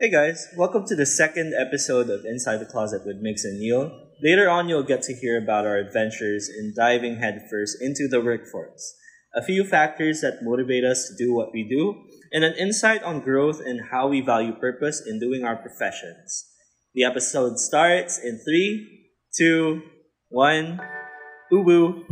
Hey guys, welcome to the second episode of Inside the Closet with Mix and Neil. Later on, you'll get to hear about our adventures in diving headfirst into the workforce, a few factors that motivate us to do what we do, and an insight on growth and how we value purpose in doing our professions. The episode starts in three, two, one. Ubu.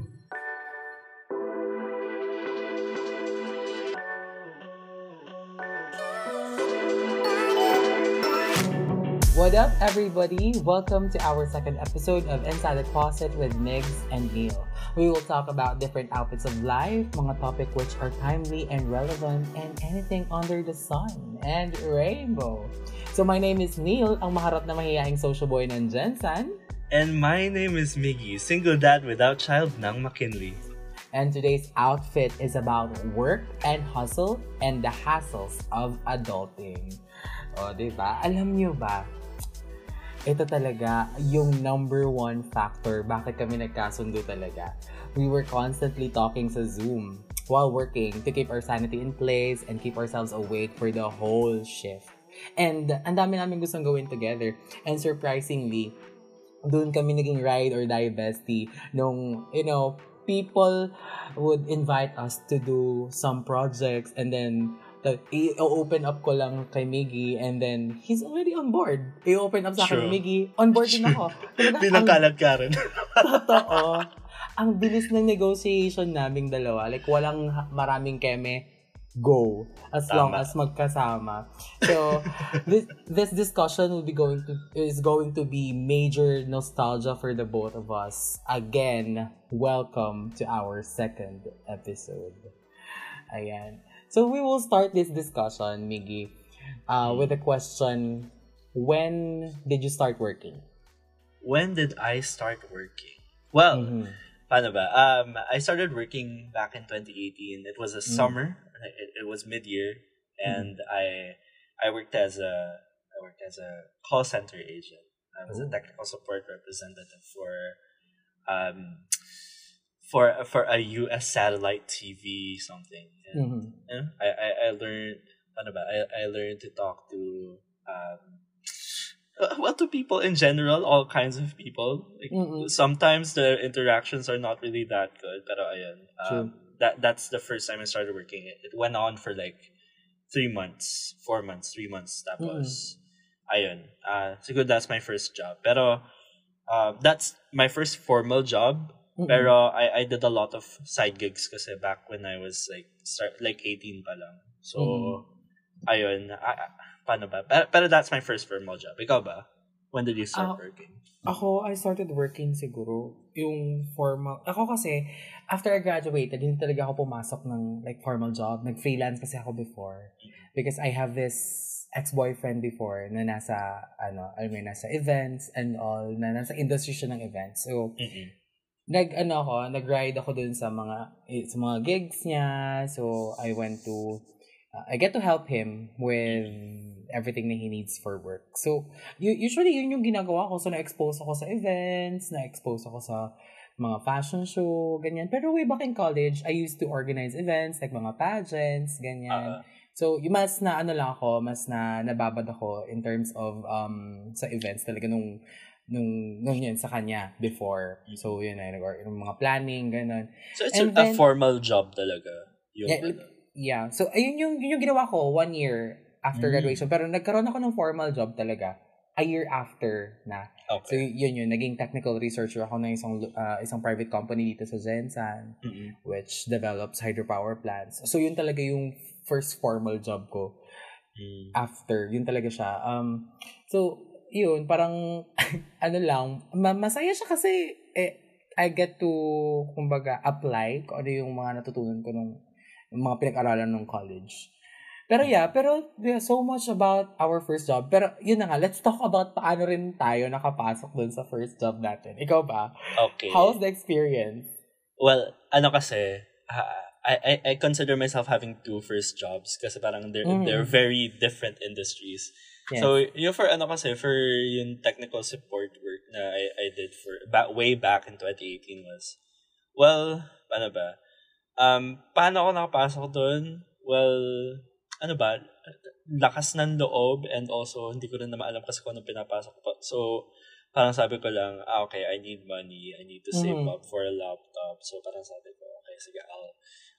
What up, everybody? Welcome to our second episode of Inside the Closet with Migs and Neil. We will talk about different outfits of life, mga topic which are timely and relevant, and anything under the sun and rainbow. So my name is Neil, ang maharap na mahihaing social boy ng Jensen. And my name is Miggy, single dad without child ng McKinley. And today's outfit is about work and hustle and the hassles of adulting. O, di ba? Alam niyo ba, ito talaga yung number one factor bakit kami nagkasundo talaga. We were constantly talking sa Zoom while working to keep our sanity in place and keep ourselves awake for the whole shift. And ang dami namin gustong gawin together. And surprisingly, doon kami naging ride or die bestie nung, you know, people would invite us to do some projects and then i-open up ko lang kay Miggy and then he's already on board. I-open up sa akin ni Miggy, on board din ako. Pinakalat ka rin. Totoo. Ang bilis ng negotiation naming dalawa. Like, walang maraming keme go as Tama. long as magkasama. So this this discussion will be going to is going to be major nostalgia for the both of us. Again, welcome to our second episode. Ayan. So we will start this discussion, Miggy, uh, with the question, when did you start working? When did I start working? Well, mm-hmm. paano ba? Um, I started working back in 2018. It was a mm. summer. It, it was mid-year, and mm. I I worked as a I worked as a call center agent. I was Ooh. a technical support representative for um for for a US satellite TV something. And, mm-hmm. know, I, I I learned ano ba, I, I learned to talk to um well to people in general, all kinds of people. Like, mm-hmm. sometimes the interactions are not really that good, pero ayun. Um, that that's the first time I started working. It, it went on for like three months, four months, three months. That was mm-hmm. ayun. Uh, so good. That's my first job. Pero uh, that's my first formal job. Mm-hmm. Pero I, I did a lot of side gigs kasi back when I was like start like 18 pa lang. So mm-hmm. ayun, I, paano ba? Pero, pero that's my first formal job. Ikaw ba? When did you start uh, working? Ako, I started working siguro yung formal. Ako kasi, after I graduated, hindi talaga ako pumasok ng like formal job. Nag-freelance kasi ako before. Because I have this ex-boyfriend before na nasa, ano, alam mo, nasa events and all, na nasa industry siya ng events. So, mm-hmm nag ano ako, nag-ride ako dun sa mga eh, sa mga gigs niya. So I went to uh, I get to help him with everything that he needs for work. So usually yun yung ginagawa ko. So na-expose ako sa events, na-expose ako sa mga fashion show, ganyan. Pero way back in college, I used to organize events like mga pageants, ganyan. Uh-huh. So, yung mas na ano lang ako, mas na nababad ako in terms of um sa events talaga nung nung nung yun sa kanya before. So yun ay or yung mga planning ganun. So it's And a, then, formal job talaga. Yung yeah, ano. yeah. So ayun yung yun yung ginawa ko one year after mm. graduation pero nagkaroon ako ng formal job talaga a year after na. Okay. So yun yun naging technical researcher ako ng isang uh, isang private company dito sa Zensan mm-hmm. which develops hydropower plants. So yun talaga yung first formal job ko. Mm. After, yun talaga siya. Um, so, yun, parang, ano lang, masaya siya kasi, eh, I get to, kumbaga, apply kung ano yung mga natutunan ko nung, yung mga pinag-aralan ng college. Pero yeah, pero yeah, so much about our first job. Pero yun na nga, let's talk about paano rin tayo nakapasok dun sa first job natin. Ikaw ba? Okay. How's the experience? Well, ano kasi, uh, I, I, I consider myself having two first jobs kasi parang they're, mm. they're very different industries. Yes. So, yung for ano kasi, for yung technical support work na I, I did for, back, way back in 2018 was, well, paano ba? Um, paano ako nakapasok doon? Well, ano ba? lakas ng loob and also hindi ko rin na maalam kasi kung ano pinapasok ko. So, parang sabi ko lang, ah, okay, I need money. I need to save Mhm. up for a laptop. So, parang sabi ko, okay, sige, I'll,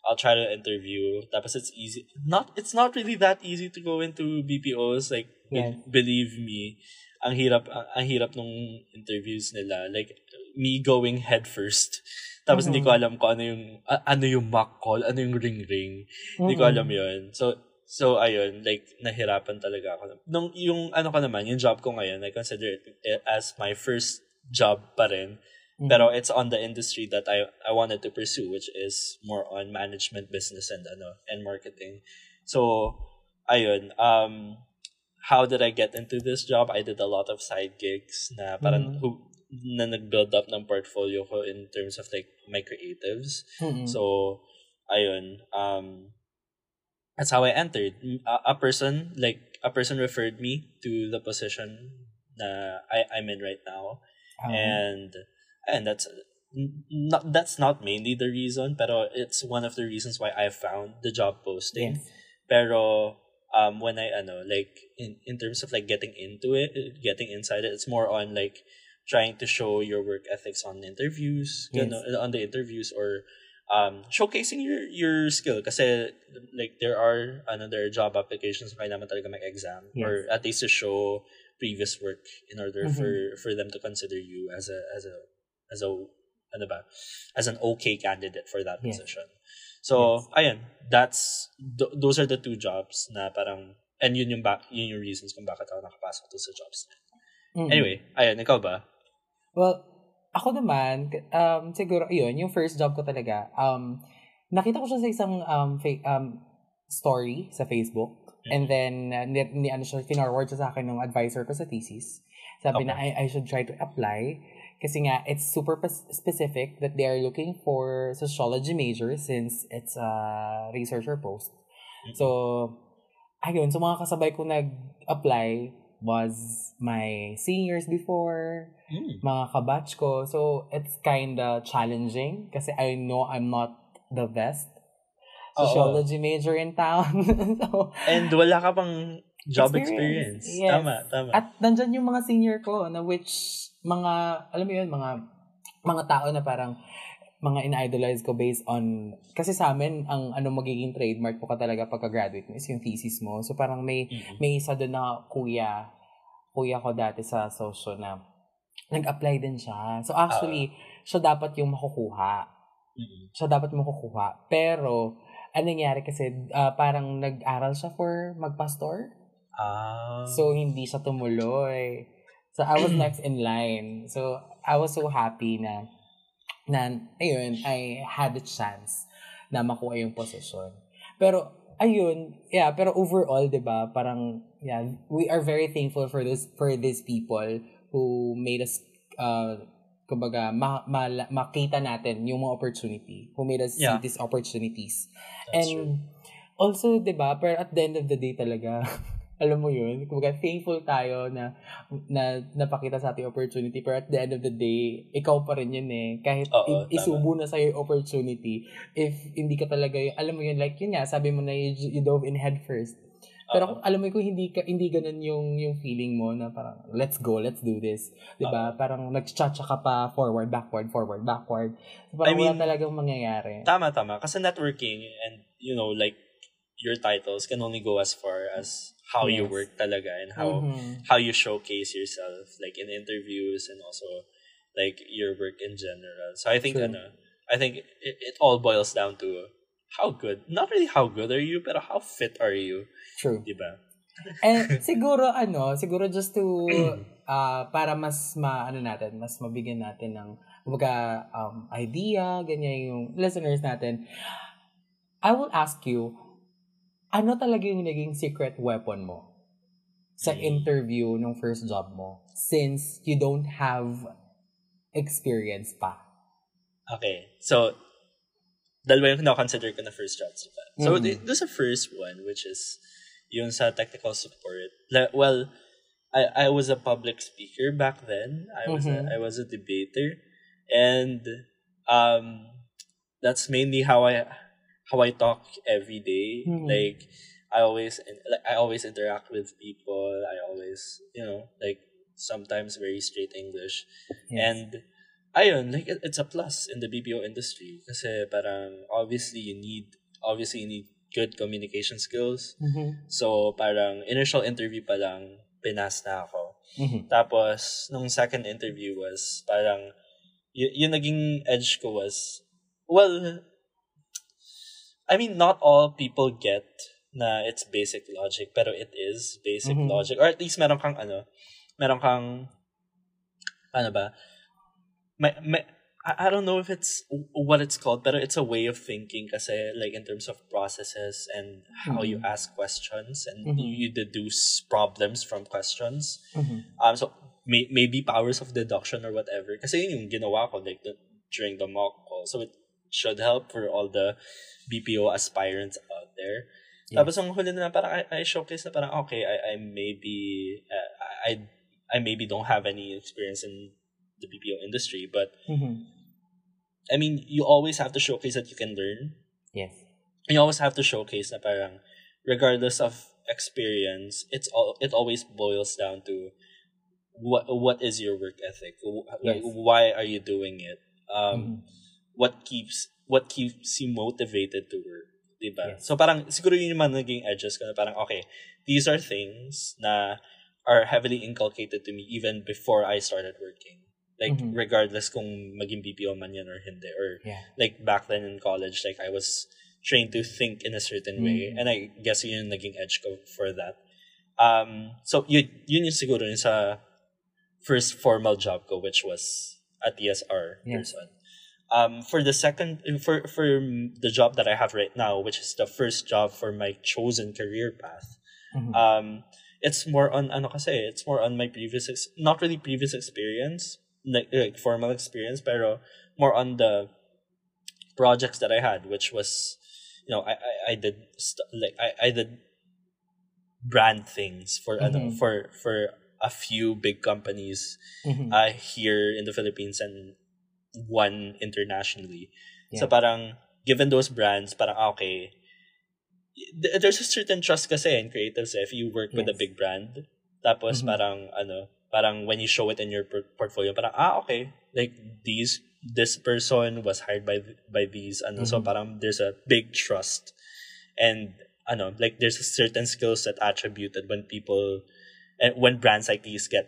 I'll try to interview. Tapos it's easy. Not, it's not really that easy to go into BPOs. Like, Yes. believe me, ang hirap, ang, ang hirap nung interviews nila. Like, me going head first. Tapos hindi ko Mhm. alam kung ano yung, a- ano yung mock call, ano yung ring-ring. Hindi ko alam yun. So, so ayun, like, nahirapan talaga ako. Nung, yung, ano ko naman, yung job ko ngayon, I consider it as my first job pa rin. Mhm. Pero it's on the industry that I, I wanted to pursue, which is more on management, business, and, ano, and marketing. So, ayun, um, how did I get into this job? I did a lot of side gigs na parang, Mhm. who, na nag-build up ng portfolio ko in terms of like my creatives. Mm-mm. So, ayun, um, that's how I entered. A, a person, like, a person referred me to the position na I, I'm in right now. Um, And, and that's, not, that's not mainly the reason, pero it's one of the reasons why I found the job posting. yes. Pero, um, when I, ano, like, in, in terms of, like, getting into it, getting inside it, it's more on, like, trying to show your work ethics on interviews, Yes. know, on the interviews, or, um, showcasing your, your skill. Kasi, like, there are, ano, there are job applications na kailangan talaga may exam, or at least to show previous work in order Mhm. for, for them to consider you as a, as a, as a, ano ba, as an okay candidate for that Yes. position. So, ayun, that's, th- those are the two jobs na parang, and yun yung, ba- yun yung reasons kung bakit ako nakapasok to sa jobs. Mm-mm. Anyway, ayun, ikaw ba? Well, ako naman, um, siguro, yun, yung first job ko talaga, um, nakita ko siya sa isang um, fa- um, story sa Facebook. And then, uh, ni, ni, ano siya, finorward siya sa akin ng advisor ko sa thesis. Sabi na, I, I should try to apply. Kasi nga, it's super specific that they are looking for sociology major since it's a researcher post. So, ayun, so mga kasabay ko nag-apply was my seniors before, Mm. mga kabatch ko. So, it's kinda challenging kasi I know I'm not the best Oo. sociology major in town. so, And wala ka pang job Experience. experience. Yes. Tama, tama. at nandyan yung mga senior ko na which mga, alam mo yun, mga mga tao na parang mga in-idolize ko based on, kasi sa amin, ang ano magiging trademark po ka talaga pagka-graduate mo is yung thesis mo. So parang may, Mhm. may isa doon na kuya, kuya ko dati sa socio na nag-apply din siya. So actually, siya dapat yung makukuha. Mhm. Siya dapat yung makukuha. Pero, ano nangyari kasi, ah, parang nag-aral siya for magpastor. Ah. So, hindi siya tumuloy. So, I was next in line. So, I was so happy na, na, ayun, I had a chance na makuha yung position. Pero, ayun, yeah, pero overall, di ba, parang, yeah, we are very thankful for those, for these people who made us, uh, kumbaga, ma, ma, makita natin yung mga opportunity, who made us Yeah. see these opportunities. That's And true. also, 'di ba, pero at the end of the day talaga, alam mo 'yun, kumbaga thankful tayo na na napakita sa ating opportunity pero at the end of the day, ikaw pa rin 'yun eh. Kahit Oo, i- isubo na sa yung opportunity, if hindi ka talaga alam mo 'yun, like yun nga, sabi mo na you, you dove in head first. Pero kung alam mo kung hindi ka hindi ganun yung yung feeling mo na parang let's go, let's do this. 'Di ba? Parang nagchacha ka pa forward, backward, forward, backward. So, parang I mean, wala talagang mangyayari. Tama, tama. Kasi networking and, you know, like, your titles can only go as far as how you Yes. work talaga and how Mhm. how you showcase yourself, like, in interviews and also, like, your work in general. So, I think, True. ano, I think it, it all boils down to how good, not really how good are you, pero how fit are you, True. di ba? And siguro ano, siguro just to uh, para mas ma ano natin, mas mabigyan natin ng kumbaga um, idea, ganyan yung listeners natin. I will ask you, ano talaga yung naging secret weapon mo sa Mm. interview ng first job mo since you don't have experience pa? Okay, so, dalawa yung na-consider ko na first jobs, diba? So, Mhm. th- there's a first one, which is yung sa technical support. Well, I, I was a public speaker back then. I was Mhm. a, I was a debater, and um, that's mainly how I how I talk every day. Mhm. Like I always like I always interact with people. I always you know like sometimes very straight English, yes. and ayun like it, it's a plus in the BPO industry kasi parang obviously you need obviously you need good communication skills. Mm-hmm. So parang initial interview pa lang pinas na ako. Mm-hmm. Tapos nung second interview was parang y- yung naging edge ko was well I mean not all people get na it's basic logic, pero it is basic mm-hmm. logic. Or at least meron kang ano, meron kang, ano ba, may, may, I, I don't know if it's what it's called, but it's a way of thinking kasi like in terms of processes and how mm-hmm. you ask questions and mm-hmm. you, you deduce problems from questions. Mm-hmm. Um, so may, maybe powers of deduction or whatever. Kasi yun yung ginawa ko like the, during the mock call. So it should help for all the BPO aspirants out there. Yes. Tapos ang huli na parang I, I showcase na parang okay, I, I maybe uh, I I maybe don't have any experience in the BPO industry, but mm-hmm. I mean, you always have to showcase that you can learn. Yes. You always have to showcase na parang regardless of experience, it's all it always boils down to what what is your work ethic? Like why are you doing it? Um mm-hmm. what keeps what keeps you motivated to work? Diba? Yes. So parang siguro yun yung mga naging edges ko na parang okay, these are things na are heavily inculcated to me even before I started working. Like mm-hmm. regardless kung maging BPO man yan or hindi or yeah. like back then in college like I was trained to think in a certain way mm-hmm. and I guess yun yung naging edge ko for that. Um so yun, yun yung siguro yung sa first formal job ko which was at TSR yes. person um, for the second for for the job that I have right now, which is the first job for my chosen career path, mm-hmm. um, it's more on ano kasi it's more on my previous ex- not really previous experience like, like formal experience, pero more on the projects that I had, which was you know I I, I did st- like I I did brand things for mm-hmm. ano for for a few big companies mm-hmm. uh, here in the Philippines and one internationally. Yeah. So parang given those brands, parang ah, okay, there's a certain trust kasi in creatives eh, if you work yes. with a big brand. Tapos mm-hmm. parang ano, parang when you show it in your portfolio, parang ah okay, like these this person was hired by by these ano mm-hmm. so parang there's a big trust and ano like there's a certain skill set attributed when people and when brands like these get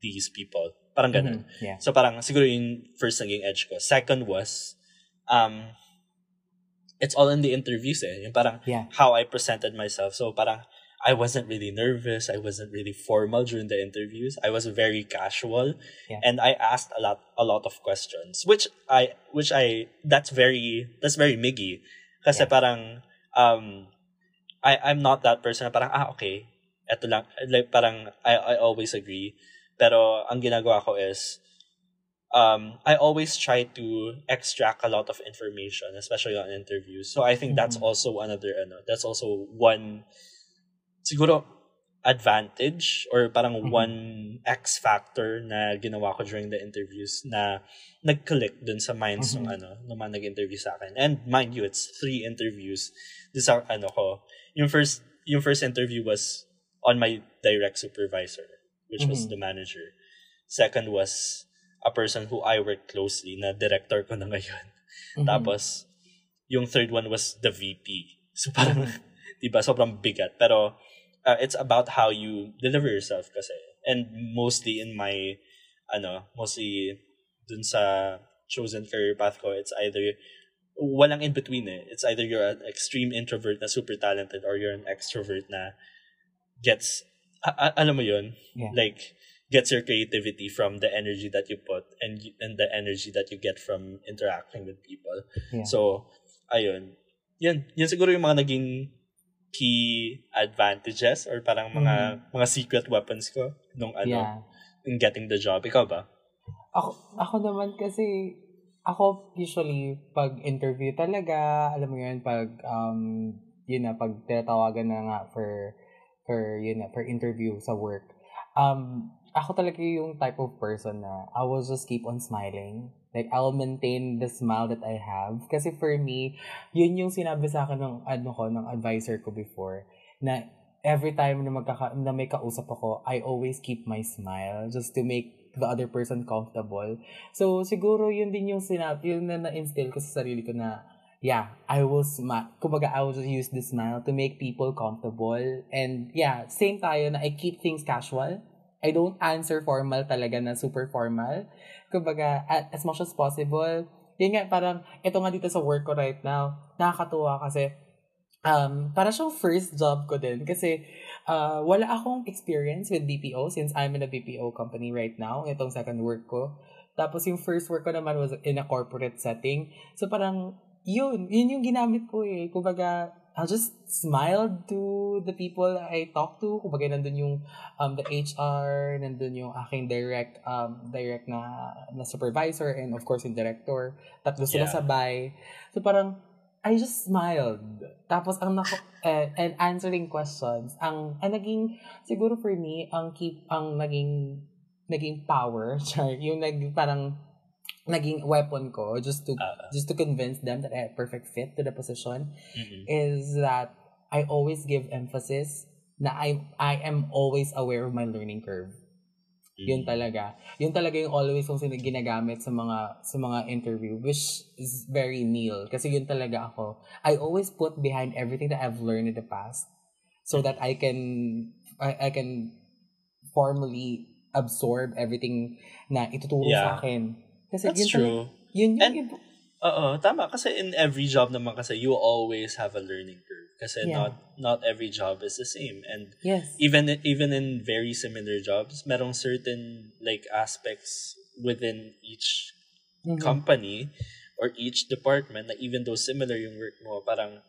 these people Parang ganun. Mm-hmm. Yeah. So parang siguro yung first naging edge ko. Second was, um, it's all in the interviews eh. Yung parang yeah. how I presented myself. So parang I wasn't really nervous. I wasn't really formal during the interviews. I was very casual, yeah. and I asked a lot, a lot of questions, which I, which I, that's very, that's very Miggy. Kasi yeah. parang, um, I, I'm not that person. Parang ah okay, eto lang. Like parang I, I always agree. Pero ang ginagawa ko is, um, I always try to extract a lot of information, especially on interviews. So I think mm-hmm. that's also another, ano, that's also one, siguro, advantage or parang mm-hmm. one X factor na ginawa ko during the interviews na nag-click dun sa minds mm-hmm. ng ano, ng mga nag-interview sa akin. And mind you, it's three interviews. This are, ano ko, yung first, yung first interview was on my direct supervisor which mm-hmm. was the manager. Second was a person who I worked closely na director ko na ngayon. Mm-hmm. Tapos, yung third one was the VP. So parang, mm-hmm. di sobrang bigat. Pero, uh, it's about how you deliver yourself kasi. And mostly in my, ano, mostly dun sa chosen career path ko, it's either, walang in between eh. It's either you're an extreme introvert na super talented or you're an extrovert na gets a- alam mo yun? Yeah. Like, gets your creativity from the energy that you put and and the energy that you get from interacting with people. Yeah. So, ayun. Yan, yan siguro yung mga naging key advantages or parang mga mm. mga secret weapons ko nung ano yeah. in getting the job. Ikaw ba? Ako, ako naman kasi ako usually pag interview talaga, alam mo yun, pag um, yun na, pag tinatawagan na nga for for yun na, for interview sa work. Um, ako talaga yung type of person na I will just keep on smiling. Like, I'll maintain the smile that I have. Kasi for me, yun yung sinabi sa akin ng, ano ko, ng advisor ko before. na every time na, magkaka, na may kausap ako, I always keep my smile just to make the other person comfortable. So, siguro yun din yung sinabi, yun na na-instill ko sa sarili ko na, yeah, I will smile. Kumbaga, I will just use the smile to make people comfortable. And yeah, same tayo na I keep things casual. I don't answer formal talaga na super formal. Kumbaga, as much as possible, yun nga, parang, ito nga dito sa work ko right now, nakakatuwa kasi, um, para siyang first job ko din. Kasi, uh, wala akong experience with BPO since I'm in a BPO company right now. Itong second work ko. Tapos yung first work ko naman was in a corporate setting. So parang, yun, yun yung ginamit ko eh. Kumbaga, I'll just smile to the people I talk to. Kumbaga, nandun yung um, the HR, nandun yung aking direct um, direct na, na supervisor, and of course, yung director. Tatlo sila yeah. sabay. So parang, I just smiled. Tapos, ang nako, uh, and answering questions, ang, ang naging, siguro for me, ang keep, ang naging, naging power, char, yung nag, parang, naging weapon ko just to uh, just to convince them that I have perfect fit to the position mm-hmm. is that I always give emphasis na I I am always aware of my learning curve. Mm-hmm. Yun talaga. Yun talaga yung always kong ginagamit sa mga sa mga interview which is very Neil kasi yun talaga ako. I always put behind everything that I've learned in the past so that I can I, I can formally absorb everything na ituturo yeah. sa akin. Kasi That's yun true. Talaga, yun yung And, Oo, tama. Kasi in every job naman kasi, you always have a learning curve. Kasi yeah. not not every job is the same. And yes. even even in very similar jobs, merong certain like aspects within each mm-hmm. company or each department na even though similar yung work mo, parang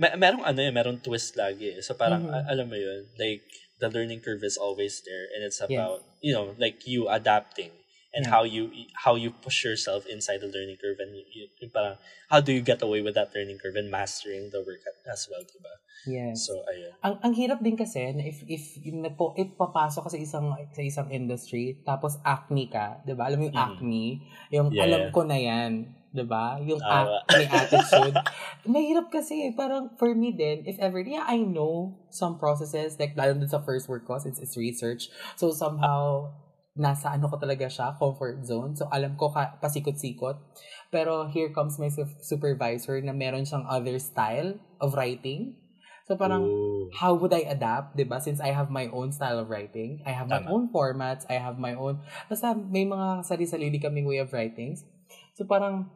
may, merong ano eh, merong twist lagi. So parang, mm-hmm. alam mo yun, like, the learning curve is always there and it's about, yes. you know, like you adapting and how you how you push yourself inside the learning curve and you, you, parang, how do you get away with that learning curve and mastering the work as well, diba? Yes. So, ayun. Ang, ang hirap din kasi na if, if, po, if papasok ka sa isang, sa isang industry, tapos acne ka, diba? Alam mo yung mm. acne, yung yeah. alam ko na yan, diba? Yung uh, acne attitude. Mahirap kasi, parang for me din, if ever, yeah, I know some processes, like lalo din sa first work ko, since it's research. So, somehow, nasa ano ko talaga siya, comfort zone. So, alam ko ka, pasikot-sikot. Pero here comes my su- supervisor na meron siyang other style of writing. So, parang, Ooh. how would I adapt, ba? Since I have my own style of writing. I have Tama. my own formats. I have my own... Basta may mga sarili-sarili kaming way of writings. So, parang,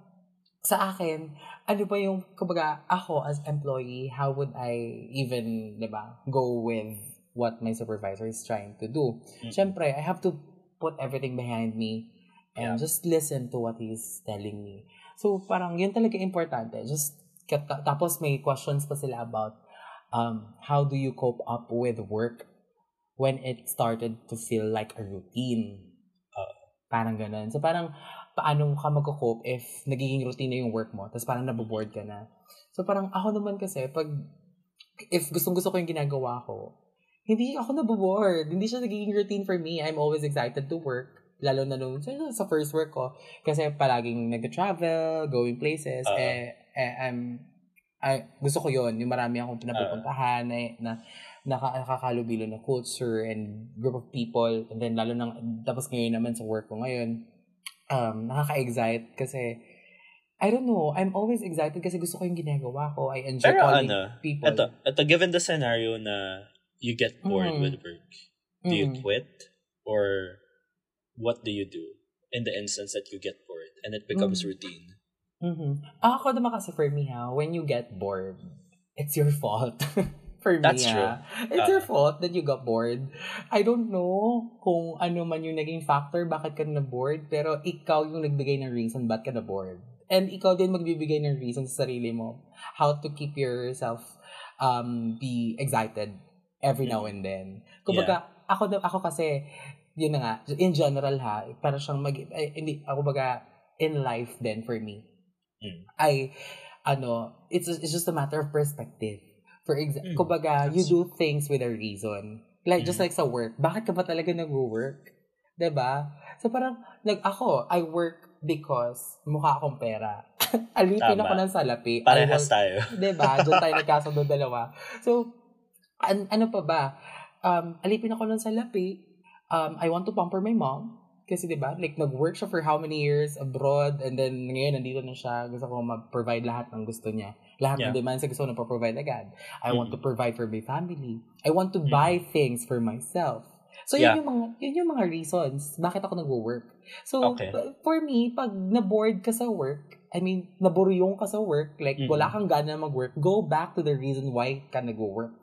sa akin, ano ba yung, kumbaga, ako as employee, how would I even, di ba, go with what my supervisor is trying to do? Mm-hmm. Siyempre, I have to put everything behind me and yeah. just listen to what he's telling me. So, parang yun talaga importante. Just, tapos may questions pa sila about um, how do you cope up with work when it started to feel like a routine. Uh, parang ganun. So, parang, paano ka mag-cope if nagiging routine na yung work mo, tapos parang naboboard ka na. So, parang ako naman kasi, pag, if gustong-gusto ko yung ginagawa ko, hindi ako naboboard. Hindi siya nagiging routine for me. I'm always excited to work. Lalo na nung sa first work ko. Kasi palaging nag-travel, going places. Uh, eh, eh, I'm, I, gusto ko yon Yung marami akong pinapupuntahan uh, eh, na, na nakakalubilo na culture and group of people. And then lalo nang, tapos ngayon naman sa work ko ngayon, um, nakaka-excite kasi I don't know. I'm always excited kasi gusto ko yung ginagawa ko. I enjoy Pero calling ano, people. Ito, ito, given the scenario na you get bored mm. with work, do mm. you quit or what do you do in the instance that you get bored and it becomes mm. routine? Mm-hmm. Ako naman kasi for me ha, when you get bored, it's your fault. for That's me, true. Ha. It's uh, your fault that you got bored. I don't know kung ano man yung naging factor bakit ka na bored, pero ikaw yung nagbigay ng reason ba't ka na bored. And ikaw din magbibigay ng reason sa sarili mo how to keep yourself um be excited every now and then. Kumbaga, yeah. ako ako kasi yun na nga, in general ha, para siyang mag eh, hindi ako baga in life then for me. Mm. I ano, it's it's just a matter of perspective. For example, mm. kumbaga, you do things with a reason. Like, mm. just like sa work, bakit ka ba talaga nag-work? ba diba? So, parang, like, ako, I work because mukha akong pera. Alipin ako ng salapi. Parehas work, tayo. ba diba? Doon tayo nagkasundo dalawa. So, An- ano pa ba? Um, alipin ako nun sa lapi. Um, I want to pamper my mom. Kasi 'di ba? Like nag-work siya for how many years abroad and then ngayon nandito na siya. Gusto ko mag-provide lahat ng gusto niya. Lahat Yeah. ng demands niya gusto ko na provide agad. I want to provide for my family. I want to Mm. buy things for myself. So Yeah. yun yung mga yun yung mga reasons bakit ako nagwo-work. So Okay. p- for me, pag na-bored ka sa work, I mean, naburyong ka sa work, like Mm. wala kang gana mag-work, go back to the reason why ka nag-work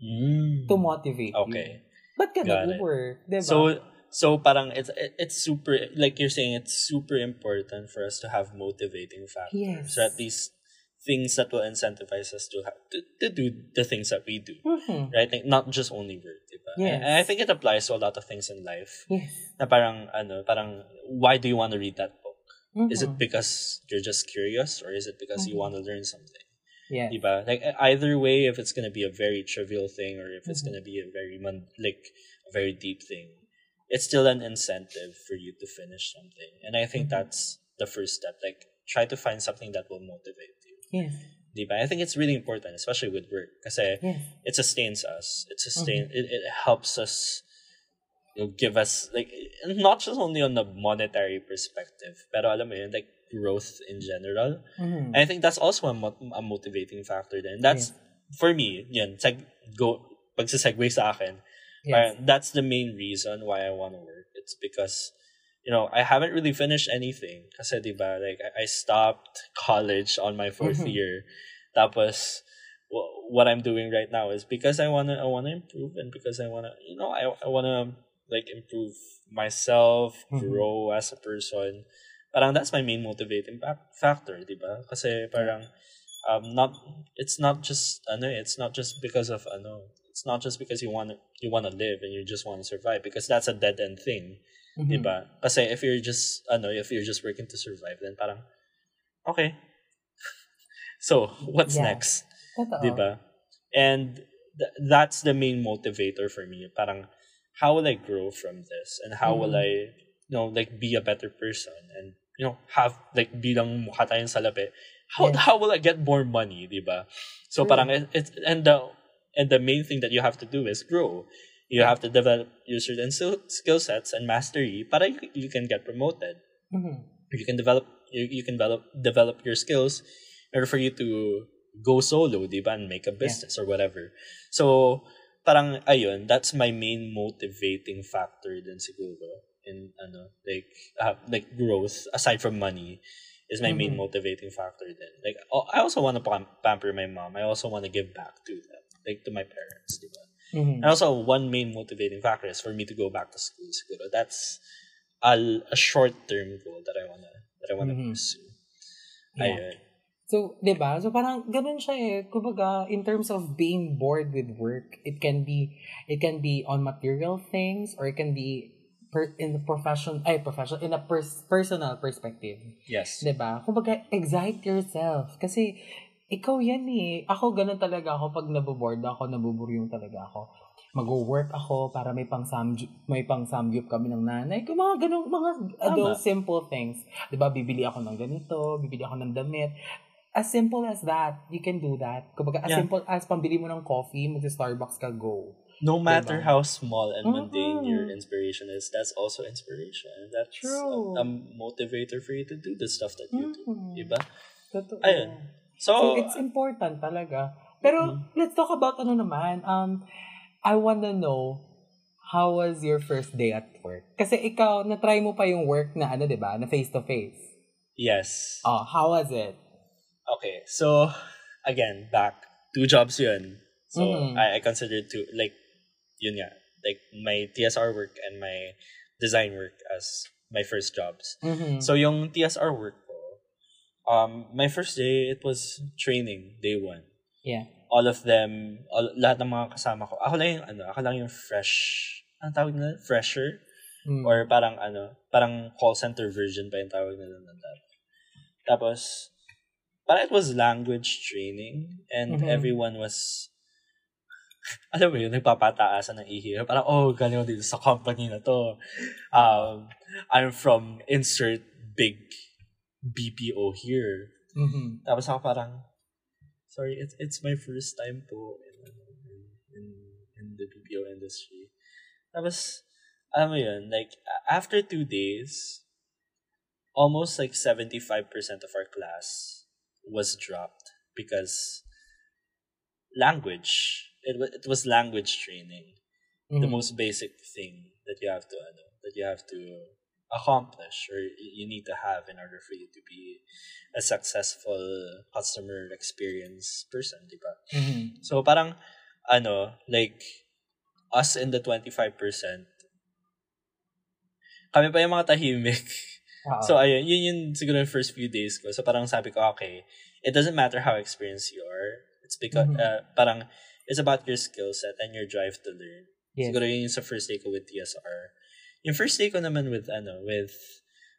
Mm. to motivate. Okay. Ka Got it. nag-work? Diba? So so parang it's it's super like you're saying it's super important for us to have motivating factors. Yes. So at least things that will incentivize us to have to, to do the things that we do. Mhm. Right? Like, not just only work, diba? Yes. And I think it applies to a lot of things in life. Yes. Na parang ano, parang why do you want to read that book? Is it Mhm. because you're just curious or is it because you Mhm. want to learn something? Yes. Diba? Like either way, if it's gonna be a very trivial thing or if it's Mhm. gonna be a very like a very deep thing, it's still an incentive for you to finish something. And I think Mhm. that's the first step. Like try to find something that will motivate you. Yes. Diba? I think it's really important, especially with work, because Yes. it sustains us. It sustain. Mhm. It, it helps us. You know, give us like not just only on the monetary perspective, but alam mo yun, like growth in general. Mhm. And I think that's also a, mo- a motivating factor then. That's, for me, yun, seg- go, pagsasegue sa akin, Yes. parang that's the main reason why I want to work. It's because, you know, I haven't really finished anything. Kasi, di ba, like, I, I stopped college on my 4th Mhm. year. Tapos, wh- what I'm doing right now is because I wanna, I wanna improve and because I wanna, you know, I, I wanna, like, improve myself, Mhm. grow as a person. Parang that's my main motivating fa- factor, di ba? Kasi parang, um, not, it's not just, ano, eh, it's not just because of, ano, it's not just because you want to you want to live and you just want to survive because that's a dead end thing, Mhm. 'di ba? Kasi if you're just ano, if you're just working to survive then parang okay. so, what's Yeah. next? Totoo. 'Di ba? And th- that's the main motivator for me. Parang how will I grow from this and how will Mhm. I you know like be a better person and you know have like bilang mukha tayong salapi how Yes. how will I get more money, 'di ba? So True. parang it, it's and the and the main thing that you have to do is grow. You have to develop your certain skill skill sets and mastery para you, you can get promoted. Mhm. You can develop you, you can develop develop your skills in order for you to go solo, di ba, and make a business or whatever. So, parang ayun, that's my main motivating factor din siguro in ano, like uh, like growth aside from money is my main Mhm. motivating factor then. Like oh, I also want to pam- pamper my mom. I also want to give back to them, like to my parents, di ba? Mhm. And also, one main motivating factor is for me to go back to school. Siguro that's a, a short-term goal that I wanna that I wanna Mhm. pursue. Yeah. Ayun. So, 'di ba? So parang ganun siya eh. Kumbaga, in terms of being bored with work, it can be it can be on material things or it can be per, in the profession ay profession in a pers- personal perspective. Yes. 'Di ba? Kumbaga, excite yourself kasi ikaw yan eh. Ako ganun talaga ako pag naboboard ako, nabuburyong talaga ako. Mag-work ako para may pang may pang samgyup kami ng nanay. Kung mga ganung mga Tama. those simple things. 'Di ba? Bibili ako ng ganito, bibili ako ng damit. As simple as that, you can do that. Kumbaga, as Yeah. simple as pambili mo ng coffee, mag-Starbucks ka, go. No matter how small and mundane your inspiration is, that's also inspiration. And that's True. A, a motivator for you to do the stuff that you do. Diba? Totoo. Ayun. So, So, it's important talaga. Pero, Mhm. let's talk about ano naman. Um, I wanna know, how was your first day at work? Kasi ikaw, na-try mo pa yung work na ano, di ba? Na face-to-face. yes. Oh, how was it? Okay, so again, back two jobs yun. So Mhm. I, I consider two like yun nga, like my TSR work and my design work as my first jobs. Mhm. So yung TSR work ko, um, my first day it was training day one. yeah. All of them, all, lahat ng mga kasama ko. Ako lang yung ano, ako lang yung fresh. Ang tawag nila? Fresher? Mm. Or parang ano, parang call center version pa yung tawag nila ng. Tapos, parang it was language training and Mhm. everyone was alam mo yun, nagpapataasan ng ihi. Parang, oh, galing dito sa company na to. Um, I'm from insert big BPO here. Mhm. Tapos ako parang, sorry, it's, it's my first time po in, in, in the BPO industry. Tapos, alam mo yun, like, after two days, almost like 75% of our class was dropped because language. It, it was language training. Mm-hmm. The most basic thing that you have to, ano, that you have to accomplish or you need to have in order for you to be a successful customer experience person, di ba? Mm-hmm. So parang ano, like us in the 25%, kami pa yung mga tahimik. Uh-huh. So ayun, yun yung siguro yung first few days ko. So parang sabi ko, okay, it doesn't matter how experienced you are. It's because, mm-hmm. uh, parang, it's about your skill set and your drive to learn. Yes. Siguro yun yung sa first day ko with TSR. Yung first day ko naman with, ano, with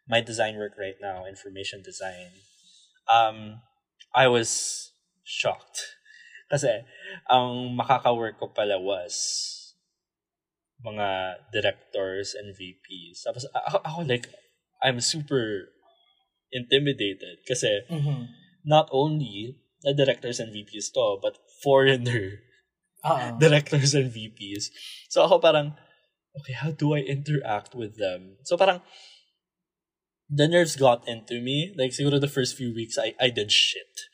my design work right now, information design, um, I was shocked. Kasi, ang makaka-work ko pala was mga directors and VPs. Tapos, ako, ako like, I'm super intimidated. Kasi, mm-hmm. not only the directors and VPs to, but foreigner uh-uh. directors and VPs. So ako parang, okay, how do I interact with them? So parang, the nerves got into me. Like, siguro the first few weeks, I, I did shit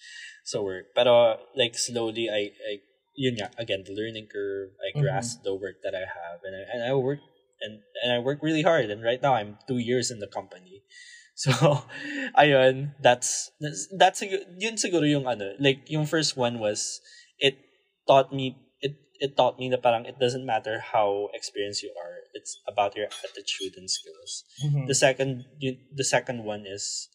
sa work. Pero, like, slowly, I, I yun nga, again, the learning curve, I mm-hmm. grasped mm-hmm. the work that I have. And I, and I work, and, and I work really hard. And right now, I'm two years in the company. So, ayun, that's, that's, that's, yun siguro yung ano, like, yung first one was, it taught me, it, taught me na parang it doesn't matter how experienced you are, it's about your attitude and skills. Mm-hmm. The second, the second one is,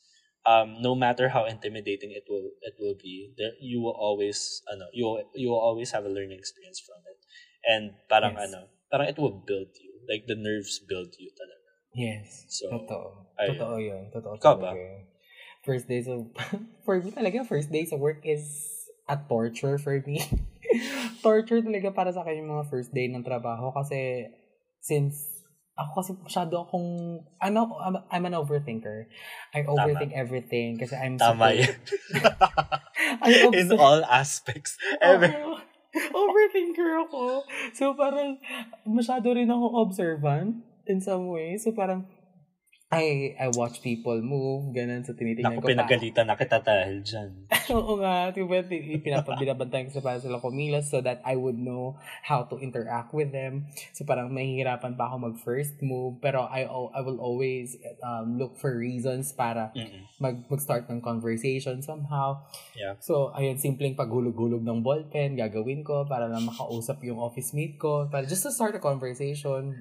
um, no matter how intimidating it will, it will be, there, you will always, ano, you will, you will always have a learning experience from it. And parang yes. ano, parang it will build you. Like, the nerves build you talaga. Yes. So, totoo. Ayun. Totoo yun. Totoo Ikaw ba? First days of... for me talaga, first days of work is a torture for me. torture talaga para sa akin yung mga first day ng trabaho kasi since ako kasi masyado akong ano I'm, I'm an overthinker. I overthink Tama. everything kasi I'm Tama super, In all aspects. Every... Oh, overthinker ako. So parang masyado rin ako observant in some way. So parang, I, I watch people move, ganun, so tinitingnan Naku, ko. Pinagalitan na kita dahil dyan. Oo nga, diba, pinapabinabantayan ko sa para sila kumilos so that I would know how to interact with them. So parang mahihirapan pa ako mag-first move, pero I, I will always um, look for reasons para mag, mag-start ng conversation somehow. Yeah. So, ayun, simpleng paghulog-hulog ng ballpen, gagawin ko para lang makausap yung office mate ko, para just to start a conversation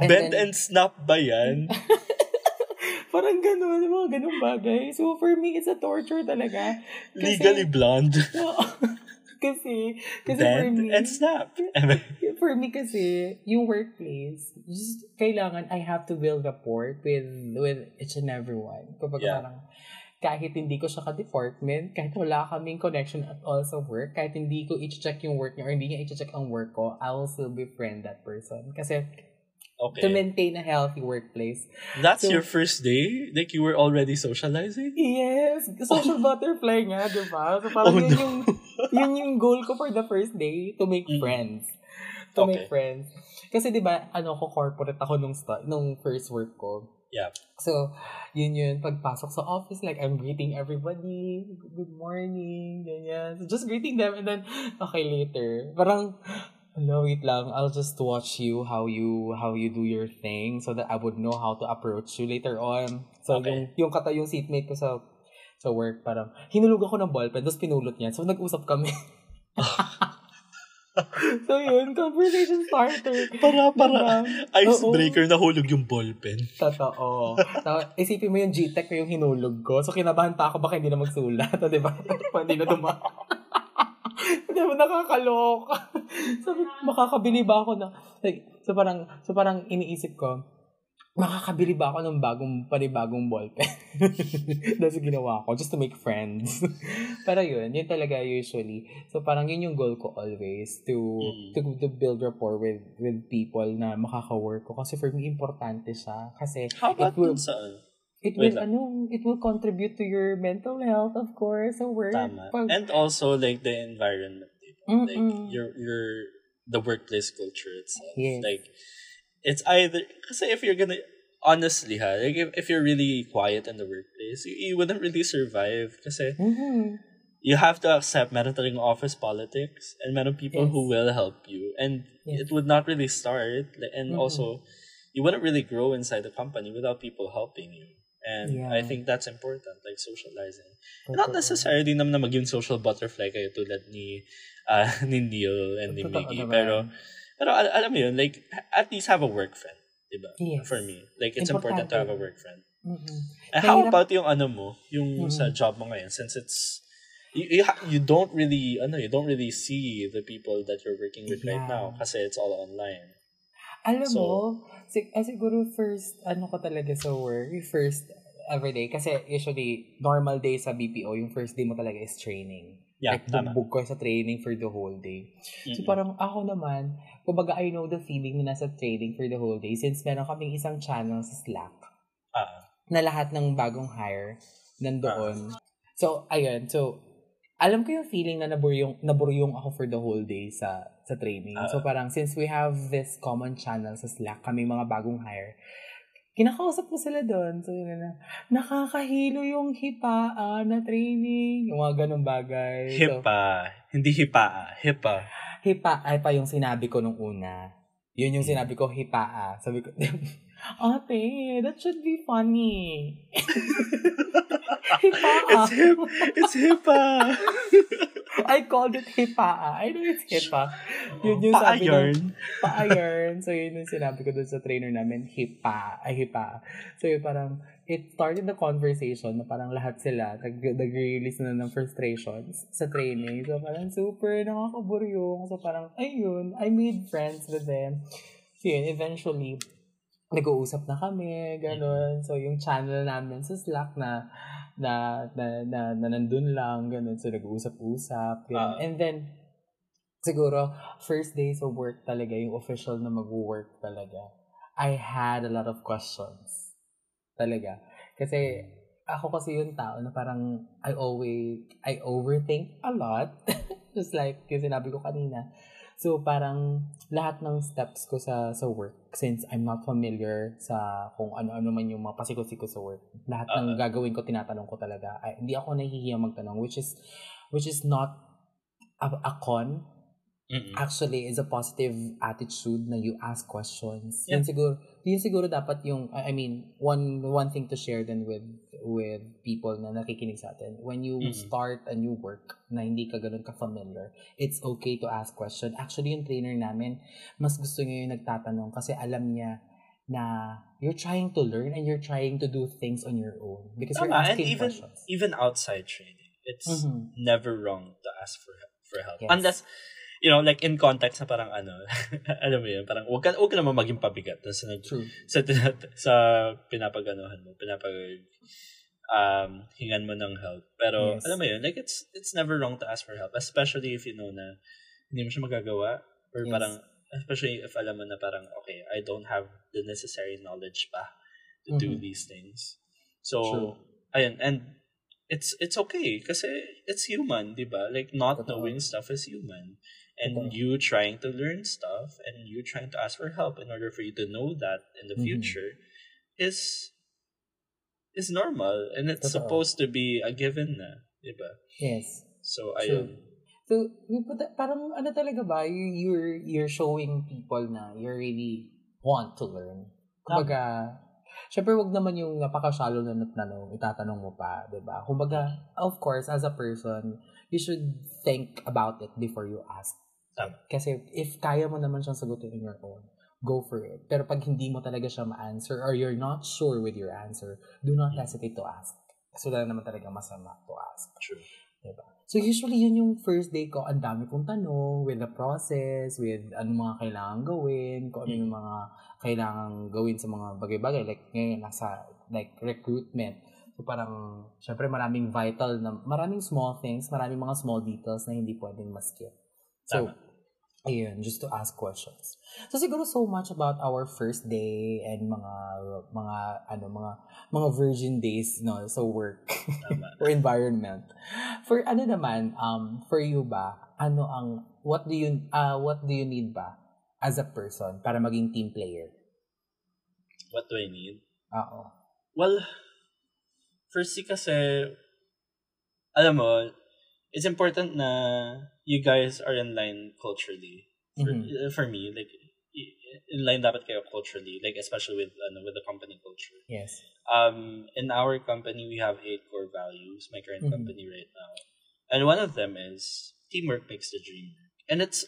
And Bend then, and snap ba yan? parang gano'n, mga ganun bagay. So, for me, it's a torture talaga. Kasi, Legally blonde. kasi, kasi Bend for me, and snap. for me kasi, yung workplace, just kailangan I have to build rapport with with each and everyone. Kapag yeah. parang, kahit hindi ko siya ka-department, kahit wala kaming connection at all sa work, kahit hindi ko i-check yung work niya or hindi niya i-check ang work ko, I will still befriend that person. Kasi Okay. To maintain a healthy workplace. That's so, your first day? Like you were already socializing? Yes. Social oh. butterfly nga, di ba? So parang oh, yun, no. yung, yun yung goal ko for the first day, to make mm. friends. To okay. make friends. Kasi di ba, ano ko, corporate ako nung, nung first work ko. Yeah. So, yun yun. Pagpasok sa office, like, I'm greeting everybody. Good morning. Ganyan. So, just greeting them and then, okay, later. Parang, no, wait lang. I'll just watch you how you how you do your thing so that I would know how to approach you later on. So okay. yung yung kata yung seatmate ko sa sa work parang hinulog ako ng ballpen tapos pinulot niya. So nag-usap kami. so yun, conversation starter. Para, para, icebreaker na hulog yung ballpen. Totoo. So, isipin mo yung G-Tech ko yung hinulog ko. So, kinabahan pa ako baka hindi na magsulat. di ba? hindi na duma. Hindi mo nakakaloka. Sabi, makakabili ba ako na, like, so parang, so parang iniisip ko, makakabili ba ako ng bagong, panibagong ballpen? That's ginawa ko, just to make friends. Pero yun, yun talaga usually. So parang yun yung goal ko always, to, mm. to, to build rapport with, with people na makaka-work ko. Kasi for me, importante siya. Kasi, How about it will, sa, It will, ano, it will contribute to your mental health, of course, sa work. Tama. Pag, and also, like, the environment. Diba? Like, you're, you're the workplace culture itself. Yes. Like, it's either because if you're gonna honestly, ha, like if, if you're really quiet in the workplace, you, you wouldn't really survive. Because Mm-hmm. you have to accept meron talagang office politics and meron people Yes. who will help you, and Yes. it would not really start. like, And Mhm. also, you wouldn't really grow inside the company without people helping you. And Yeah. I think that's important, like socializing. Not necessarily naman na maging social butterfly kayo tulad ni uh, ni Neil and ni Totoo Miggy. Pero, pero al- alam mo yun, like, at least have a work friend. Diba? Yes. For me. Like, it's important to have a work friend. Mhm. And how about yung ano mo, yung Mhm. sa job mo ngayon? Since it's, you, you, you don't really, ano, you don't really see the people that you're working with right Yeah. now kasi it's all online. Alam So- mo, sig- ah, siguro first, ano ko talaga sa work, yung first everyday. Kasi usually, normal day sa BPO, yung first day mo talaga is training. Yeah, like, tama. bugbog ko sa training for the whole day. So, Mm-mm. parang ako naman, kumbaga, I know the feeling na nasa training for the whole day since meron kaming isang channel sa Slack Ah, na lahat ng bagong hire nandoon. So, ayun. So, alam ko yung feeling na naburyong, naburyong ako for the whole day sa sa training. Ah. so, parang since we have this common channel sa Slack, kami mga bagong hire, kinakausap ko sila doon. So, yun na, nakakahilo yung hipaa na training. Yung mga ganong bagay. So, hipa. Hindi hipa. Hipa. hipa ay pa yung sinabi ko nung una. Yun yung sinabi ko, hipaa. Sabi ko, ate, that should be funny. hipaa. It's hip. It's hipa. I called it hipaa. I know it's hipa. Yun yung sabi ng pa-iron. So, yun yung sinabi ko dun sa trainer namin, hipa. Ay, hipa. So, yun parang, it started the conversation na parang lahat sila nag- nag-release na ng frustrations sa training. So, parang super nakakaburyong. So, parang, ayun, I made friends with them. So, yun, eventually, nag-uusap na kami, gano'n. So, yung channel namin sa Slack na na na, na, na nandun lang, gano'n. So, nag-uusap-usap, gano'n. And then, siguro, first days of work talaga, yung official na mag-work talaga, I had a lot of questions. Talaga. Kasi, ako kasi yung tao na parang I always, I overthink a lot. Just like yung sinabi ko kanina. So, parang lahat ng steps ko sa sa work, since I'm not familiar sa kung ano-ano man yung mga pasikot-sikot sa work, lahat ng gagawin ko, tinatanong ko talaga. Ay, hindi ako nahihiya magtanong, which is, which is not a, a con. Mm-mm. Actually, is a positive attitude na you ask questions. Yeah. Yun siguro, yun siguro dapat yung, I mean, one one thing to share then with with people na nakikinig sa atin. When you Mhm. start a new work na hindi ka ganun ka-familiar, it's okay to ask question. Actually, yung trainer namin, mas gusto niya yung nagtatanong kasi alam niya na you're trying to learn and you're trying to do things on your own because you're Tama, and asking even questions. even outside training, it's Mhm. never wrong to ask for help, for help. Yes. Unless you know, like in context na parang ano, alam mo yun, parang wag ka, wag ka naman maging pabigat sa, nag- True. sa, sa pinapaganuhan mo, pinapag um, hingan mo ng help. Pero, Yes. alam mo yun, like, it's it's never wrong to ask for help. Especially if you know na hindi mo siya magagawa. Or Yes. parang, especially if alam mo na parang, okay, I don't have the necessary knowledge pa to do Mhm. these things. So, True. ayun, and it's it's okay kasi it's human, di ba? Like, not Totoo. knowing stuff is human. And Totoo. you trying to learn stuff and you trying to ask for help in order for you to know that in the Mhm. future is is normal and it's Totoo. supposed to be a given na, di ba? Yes. So, ayun. So, puta- parang ano talaga ba, you, you're, you're showing people na you really want to learn. Kumbaga, syempre wag naman yung napaka-shallow na tanong, itatanong mo pa, di ba? Kumbaga, of course, as a person, you should think about it before you ask. Tama. Kasi if kaya mo naman siyang sagutin on your own, go for it. Pero pag hindi mo talaga siya ma-answer or you're not sure with your answer, do not hesitate to ask. Kasi wala naman talaga masama to ask. True. Diba? So usually yun yung first day ko, ang dami kong tanong with the process, with ano mga kailangan gawin, kung ano yung mga kailangan gawin sa mga bagay-bagay. Like ngayon, nasa like recruitment. So parang, syempre maraming vital na, maraming small things, maraming mga small details na hindi pwedeng ma-skip. So, Tama. Ayun, just to ask questions. So siguro so much about our first day and mga mga ano mga mga virgin days no so work or environment. For ano naman um for you ba ano ang what do you uh what do you need ba as a person para maging team player? What do I need? Oo. Well, firstly kasi alam mo, it's important na you guys are in line culturally. For, mm-hmm. for me, like in line dapat kayo culturally, like especially with ano, with the company culture. Yes. Um, in our company, we have eight core values. My current mm-hmm. company right now, and one of them is teamwork makes the dream work. And it's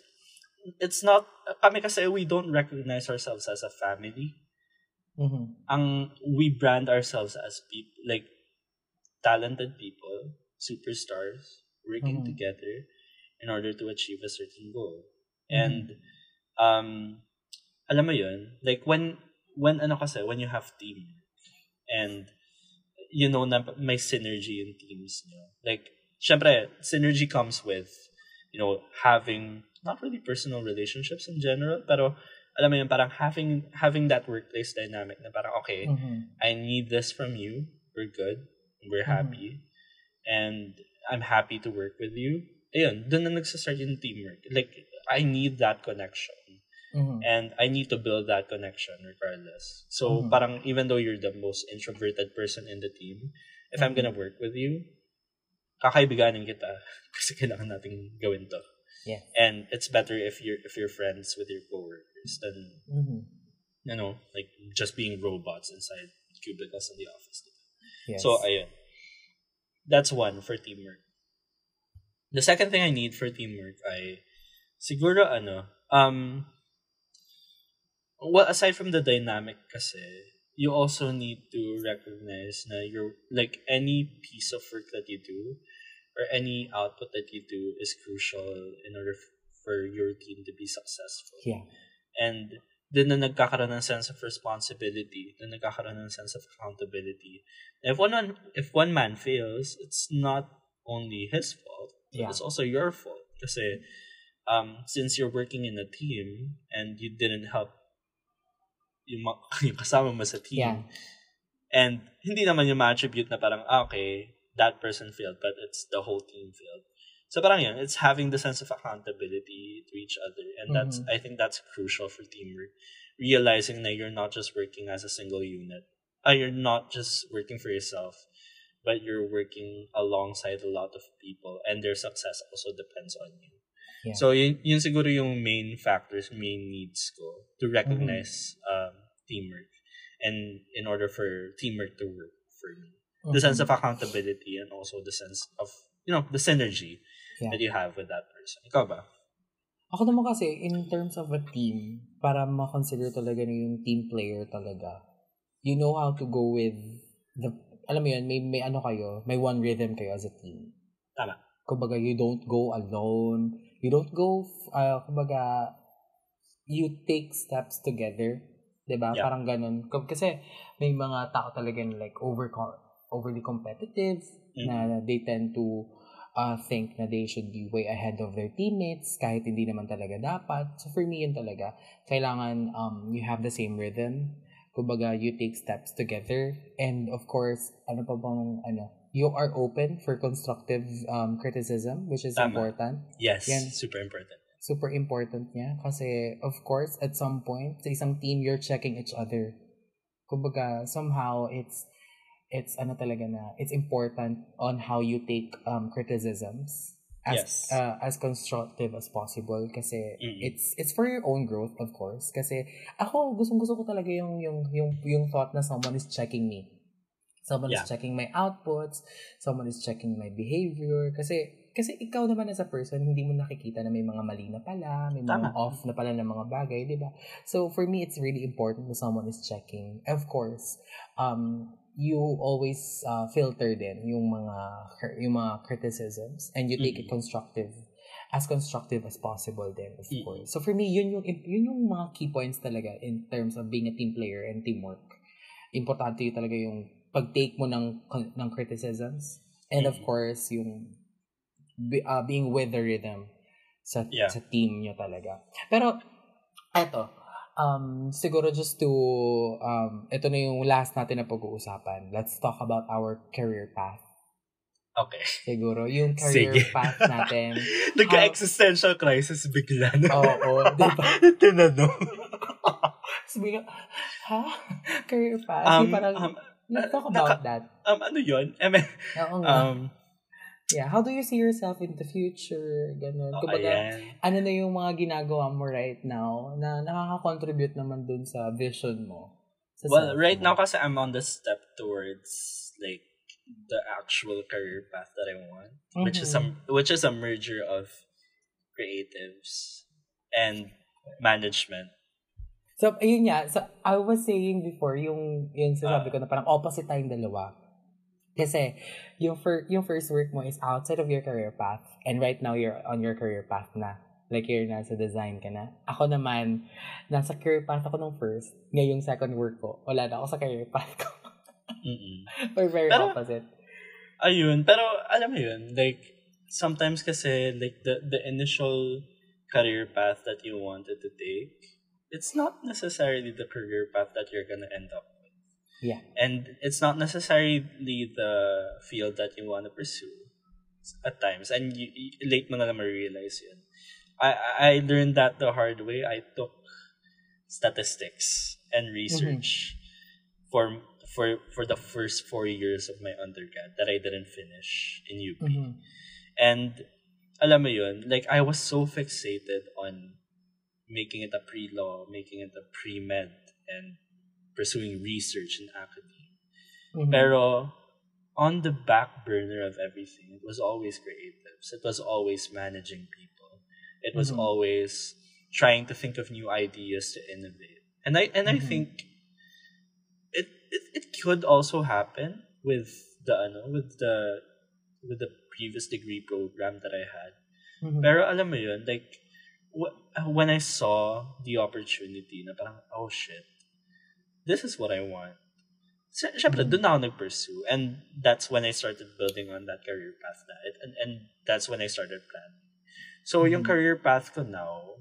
it's not kami kasi we don't recognize ourselves as a family. Mm-hmm. Ang we brand ourselves as people like talented people, superstars working mm-hmm. together in order to achieve a certain goal. Mm-hmm. And um alam mo yun, like when when ano kasi when you have team and you know na may synergy in teams nyo. Like syempre synergy comes with you know having not really personal relationships in general, pero alam mo yun, parang having having that workplace dynamic na parang okay, mm-hmm. I need this from you. We're good. We're mm-hmm. happy. And I'm happy to work with you. Ayun, doon na nagsastart yung teamwork. Like, I need that connection. Mm-hmm. And I need to build that connection regardless. So, mm-hmm. parang even though you're the most introverted person in the team, if mm-hmm. I'm gonna work with you, kakaibiganin kita kasi kailangan natin gawin to. Yeah. And it's better if you're if you're friends with your coworkers than mm-hmm. you know, like just being robots inside cubicles in the office. Yes. So ayun. That's one for teamwork. The second thing I need for teamwork ay siguro ano, um well aside from the dynamic kasi, you also need to recognize na you're like any piece of work that you do or any output that you do is crucial in order f- for your team to be successful. Yeah. And then na nagkakaroon ng sense of responsibility, then nagkakaroon ng sense of accountability. If one if one man fails, it's not only his fault, yeah. it's also your fault. Kasi um, since you're working in a team and you didn't help yung, yung kasama mo sa team, yeah. and hindi naman yung ma-attribute na parang, ah, okay, that person failed, but it's the whole team failed. So parang yun, it's having the sense of accountability to each other. And that's, mm-hmm. I think that's crucial for teamwork. Realizing that you're not just working as a single unit. Uh, you're not just working for yourself, but you're working alongside a lot of people and their success also depends on you. Yeah. So yun, yun siguro yung main factors, main needs ko to recognize mm-hmm. um, teamwork and in order for teamwork to work for me. Mm-hmm. The sense of accountability and also the sense of, you know, the synergy yeah. that you have with that person. Ikaw ba? Ako naman kasi, in terms of a team, para ma-consider talaga na yung team player talaga, you know how to go with the, alam mo yun, may, may ano kayo, may one rhythm kayo as a team. Tama. Kumbaga, you don't go alone. You don't go, uh, kumbaga, you take steps together. 'di ba? Yeah. Parang ganun. Kasi may mga tao talaga na like over overly competitive mm-hmm. na they tend to uh, think na they should be way ahead of their teammates kahit hindi naman talaga dapat. So for me yun talaga, kailangan um, you have the same rhythm. Kumbaga, you take steps together. And of course, ano pa bang, ano, you are open for constructive um, criticism, which is Tama. important. Yes, Yan, super important. Super important niya. Kasi, of course, at some point, sa isang team, you're checking each other. Kumbaga, somehow, it's it's ano talaga na it's important on how you take um criticisms as yes. uh, as constructive as possible kasi mm-hmm. it's it's for your own growth of course kasi ako gustong gusto ko talaga yung yung yung yung thought na someone is checking me someone yeah. is checking my outputs someone is checking my behavior kasi kasi ikaw naman as a person, hindi mo nakikita na may mga mali na pala, may mga Tama. off na pala ng mga bagay, di ba? So, for me, it's really important that someone is checking. Of course, um, you always uh, filter din yung mga yung mga criticisms and you take mm-hmm. it constructive as constructive as possible then of mm-hmm. course. So for me yun yung yun yung mga key points talaga in terms of being a team player and teamwork. Importante yung talaga yung pag-take mo ng ng criticisms and mm-hmm. of course yung uh, being with the rhythm sa, Yeah. sa team nyo talaga. Pero, eto, um, siguro just to, um, ito na yung last natin na pag-uusapan. Let's talk about our career path. Okay. Siguro, yung career Sige. path natin. Nagka-existential crisis bigla na. Oo, di ba? Tinanong. Sabi ha? Career path? Um, parang, um, let's talk naka- about that. Um, ano yun? I mean, Oo nga. um, yeah, how do you see yourself in the future? Ganun. oh, Kumbaga, ano na yung mga ginagawa mo right now na nakaka-contribute naman dun sa vision mo? Sa Well, right mo? now kasi I'm on the step towards like the actual career path that I want, which is Mhm. some which is a merger of creatives and management. So, ayun nga. So, I was saying before, yung, yung sinasabi Ah. ko na parang opposite tayong dalawa. Kasi, yung, fir- yung first work mo is outside of your career path. And right now, you're on your career path na. Like, you're nasa design ka na. Ako naman, nasa career path ako nung first. Ngayong second work ko, wala na ako sa career path ko. Mm-mm. We're very Pero- opposite. Ayun, pero alam mo yun, like sometimes kasi like the the initial career path that you wanted to take, it's not necessarily the career path that you're gonna end up. Yeah. And it's not necessarily the field that you want to pursue at times. And you, you- late mo na lang ma-realize yun. I, I learned that the hard way. I took statistics and research for for for the first four years of my undergrad that I didn't finish in UP. Mhm. And alam mo yun, like I was so fixated on making it a pre-law, making it a pre-med, and pursuing research in academia. Mhm. Pero on the back burner of everything, it was always creatives. It was always managing people. It was Mhm. always trying to think of new ideas to innovate. And I and I Mhm. think it, it it could also happen with the ano with the with the previous degree program that I had. Mhm. Pero alam mo yun, like, wh- when I saw the opportunity na parang, oh shit, this is what I want. Siyempre, doon ako nag-pursue. And that's when I started building on that career path na. It, and, and that's when I started planning. So, yung Mhm. career path ko now,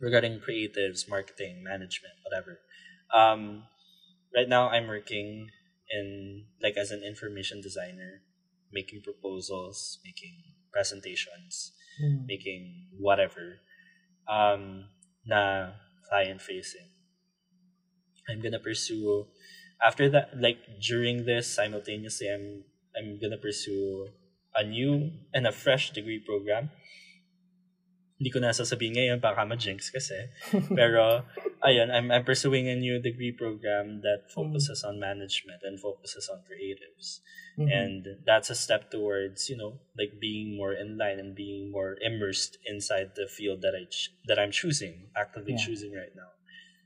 regarding creatives, marketing, management, whatever, um, right now I'm working in, like, as an information designer, making proposals, making presentations, Mhm. making whatever um na client facing i'm gonna pursue after that like during this simultaneously i'm i'm gonna pursue a new and a fresh degree program. Hindi ko na sasabihin ngayon baka ma-jinx kasi. Pero ayun I'm, I'm pursuing a new degree program that focuses on management and focuses on creatives. Mhm. and that's a step towards you know like being more in line and being more immersed inside the field that I ch- that I'm choosing actively Yeah. choosing right now.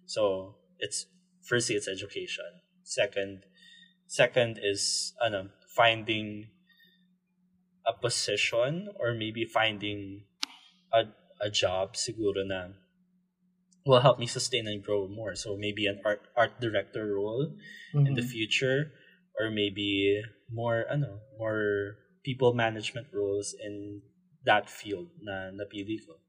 So it's firstly it's education. Second second is ano finding a position or maybe finding a a job siguro na will help me sustain and grow more. So maybe an art art director role in the Mhm. future or maybe more ano more people management roles in that field na napili ko.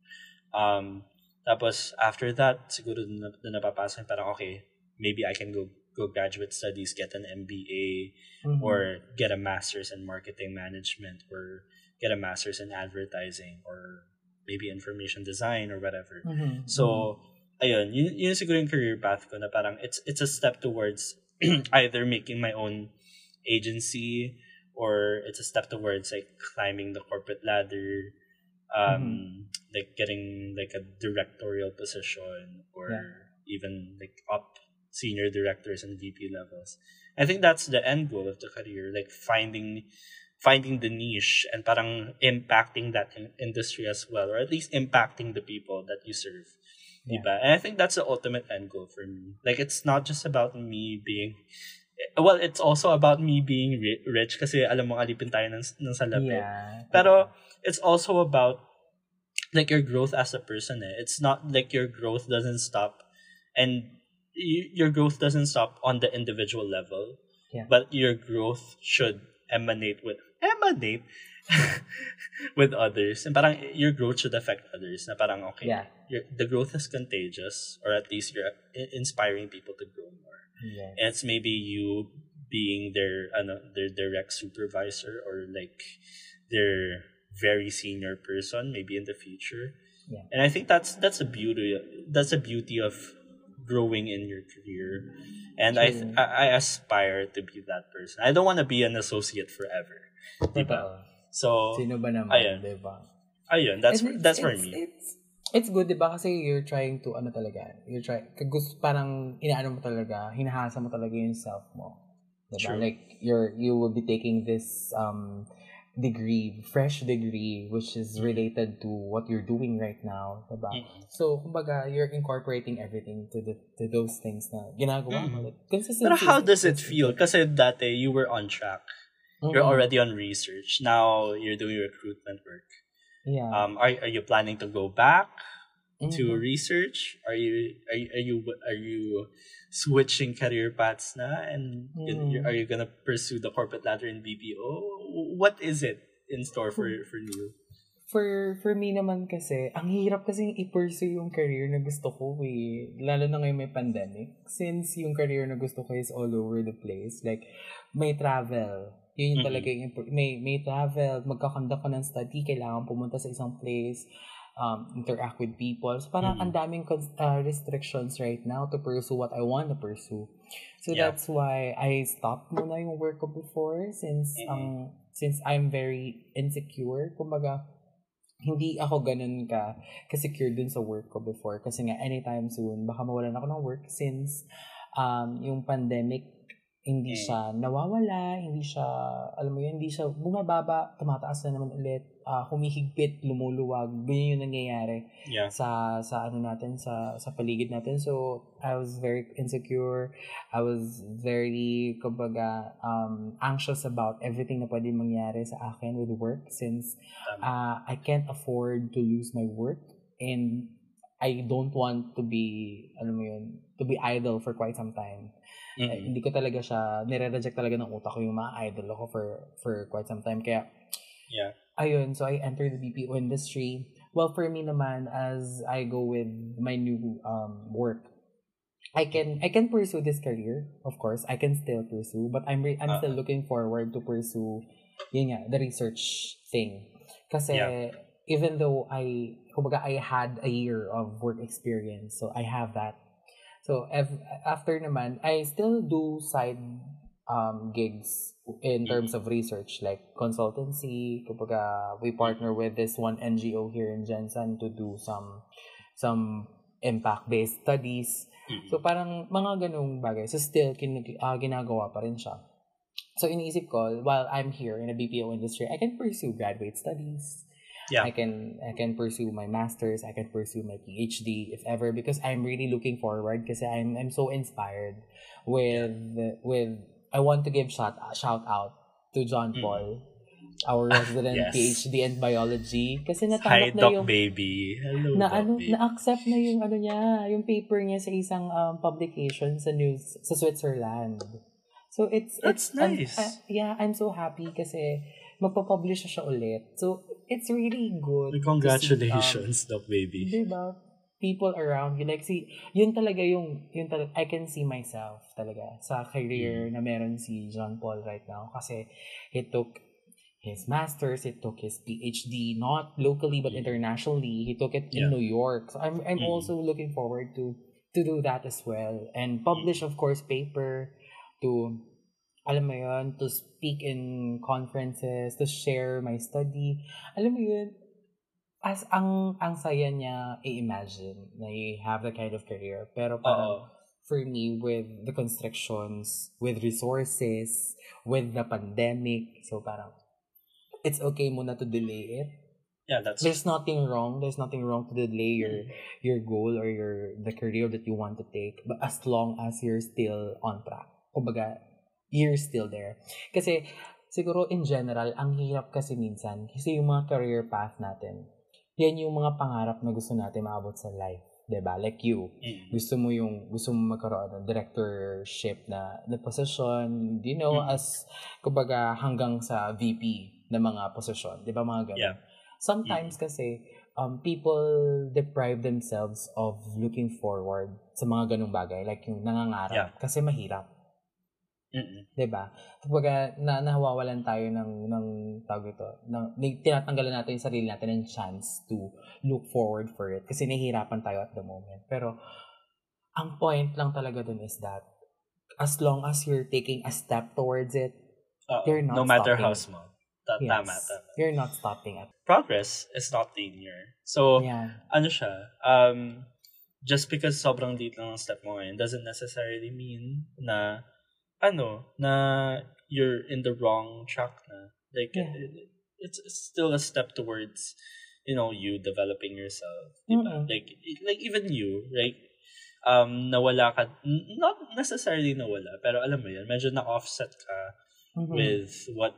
Um tapos after that siguro na, dun napapasok parang okay maybe I can go go graduate studies get an MBA Mhm. or get a master's in marketing management or get a master's in advertising or maybe information design or whatever Mhm. so, ayun, yun, yun siguro yung career path ko na parang it's it's a step towards either making my own agency or it's a step towards like climbing the corporate ladder, um, like getting like a directorial position or Yeah. even like up senior directors and VP levels. I think that's the end goal of the career, like finding finding the niche and parang impacting that in- industry as well, or at least impacting the people that you serve. Yeah. Diba? And I think that's the ultimate end goal for me. Like, it's not just about me being, well, it's also about me being ri- rich kasi alam mo, alipin tayo ng, ng salapit. Yeah. Pero, it's also about, like, your growth as a person eh. It's not like your growth doesn't stop and y- your growth doesn't stop on the individual level. Yeah. But your growth should emanate with emanate with others. And parang your growth should affect others. Na parang, okay, Yeah. your, the growth is contagious or at least you're inspiring people to grow more. Yes. And it's maybe you being their, ano, their direct supervisor or like their very senior person maybe in the future. Yeah. And I think that's that's a beauty that's a beauty of growing in your career. And I, th-. I aspire to be that person. I don't want to be an associate forever. Diba? So Sino ba naman, Ayun. diba? ayun, that's it's- that's for me. It's, it's good, di ba? Kasi you're trying to, ano talaga, you're trying, gusto, parang, inaano mo talaga, hinahasa mo talaga yung self mo. Di ba? True. Like, you're, you will be taking this, um, degree, fresh degree, which is Mm-hmm. related to what you're doing right now, di ba? Mm. So, kumbaga, you're incorporating everything to the to those things na ginagawa mo. Mm. Like. But how does it feel? Kasi dati you were on track. You're already on research. Now you're doing recruitment work. Yeah. Um, are are you planning to go back to Mhm. research? Are you are you, are you are you switching career paths na? And Mm. you- are you gonna pursue the corporate ladder in BPO? What is it in store for for you? For for me naman kasi, ang hirap kasi i-pursue yung career na gusto ko eh. Lalo na ngayon may pandemic. Since yung career na gusto ko is all over the place. Like, may travel. Yun yung Mhm. talaga yung, may, may travel, magkakonduct ka ng study, kailangan pumunta sa isang place, um, interact with people. So, parang Mhm. ang daming uh, restrictions right now to pursue what I want to pursue. So, Yeah. that's why I stopped muna yung work ko before since, Mhm. ang since I'm very insecure. Kumbaga, hindi ako ganun ka ka-secure dun sa work ko before kasi nga anytime soon baka mawalan ako ng work since um yung pandemic hindi Mm. siya nawawala, hindi siya alam mo yun, hindi siya bumababa, tumataas na naman ulit, ah, humihigpit, lumuluwag, ganyan yung nangyayari Yeah. sa sa ano natin sa sa paligid natin. So I was very insecure. I was very kumbaga um anxious about everything na pwede mangyari sa akin with work since uh, I can't afford to lose my work and I don't want to be alam mo yun, to be idle for quite some time. Eh, Mhm. hindi ko talaga siya nire-reject talaga ng utak ko yung mga idol ako for for quite some time kaya Yeah. ayun, so I entered the BPO industry. Well, for me naman, as I go with my new um, work, I can I can pursue this career, of course. I can still pursue, but I'm re- I'm still Uh-huh. looking forward to pursue yun nga, the research thing. Kasi Yeah. even though I kumbaga I had a year of work experience, so I have that. So ev- after naman, I still do side um, gigs in terms of research, like consultancy. Kumbaga, we partner with this one NGO here in Jensen to do some some impact-based studies. Mhm. So parang mga ganung bagay. So still, kin- ah, ginagawa pa rin siya. So iniisip ko, while I'm here in the BPO industry, I can pursue graduate studies. Yeah. I can I can pursue my masters, I can pursue my PhD if ever because I'm really looking forward kasi I'm I'm so inspired with with I want to give shout shout out to John Mm. Paul, our resident Yes. PhD in biology kasi Hi, natanggap na Doc yung Baby. Hello, na Doc ano Baby. na-accept na yung ano niya, yung paper niya sa isang um, publication sa news sa Switzerland. So it's That's it's I'm- nice. uh, yeah, I'm so happy kasi magpa-publish na siya ulit. So it's really good. to see, Congratulations, Doc um, Baby. diba? People around you like see yun talaga yung yun talaga I can see myself talaga sa career Mm. na meron si John Paul right now kasi he took his master's, he took his PhD not locally but Mm. internationally. He took it Yeah. in New York. So I'm I'm Mm. also looking forward to to do that as well and publish of course paper to alam mo yun, to speak in conferences, to share my study. Alam mo yun, as ang ang saya niya i-imagine na you have that kind of career. Pero parang Oo. for me with the constrictions, with resources, with the pandemic, so parang it's okay muna to delay it. Yeah, that's There's nothing wrong. There's nothing wrong to delay your Mm. your goal or your the career that you want to take, but as long as you're still on track. Kumbaga, you're still there. Kasi siguro in general, ang hirap kasi minsan kasi yung mga career path natin, yan yung mga pangarap na gusto natin maabot sa life. 'di 'di Like you. Mm. Gusto mo yung gusto mo magkaroon ng directorship na na position, you know, Mm. as kumbaga hanggang sa VP na mga posisyon, 'di ba mga ganun. Yeah. Sometimes kasi um people deprive themselves of looking forward sa mga ganung bagay like yung nangangarap Yeah. kasi mahirap. Mm-mm. 'di ba? Kumbaga na nahawawalan tayo ng ng tawag ito, ng tinatanggalan natin yung sarili natin ng chance to look forward for it kasi nahihirapan tayo at the moment. Pero ang point lang talaga dun is that as long as you're taking a step towards it, Oo. You're not no matter stopping. how small. Ta- yes, Tama, tama. you're not stopping at Progress is not linear. So, yeah. ano siya, um, just because sobrang liit lang ang step mo ngayon doesn't necessarily mean na, ano, na you're in the wrong track na. Like, Yeah. it- it's still a step towards, you know, you developing yourself. diba? Mm-mm. Like, like even you, like, um, nawala ka, not necessarily nawala, pero alam mo yun, medyo na-offset ka Mhm. with what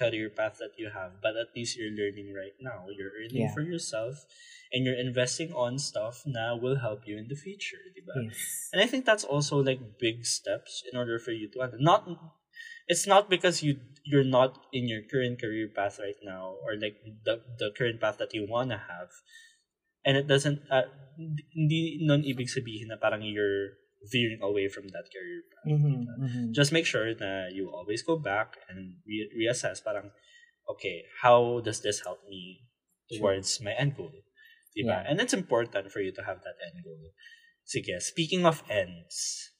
career path that you have but at least you're learning right now you're earning Yeah. for yourself and you're investing on stuff na will help you in the future diba? yes. and i think that's also like big steps in order for you to not it's not because you you're not in your current career path right now or like the the current path that you want to have and it doesn't uh, hindi nun ibig sabihin na parang you're veering away from that career path Mhm, mhm. just make sure that you always go back and re- reassess parang okay how does this help me towards my end goal diba? Yeah. and it's important for you to have that end goal sige speaking of ends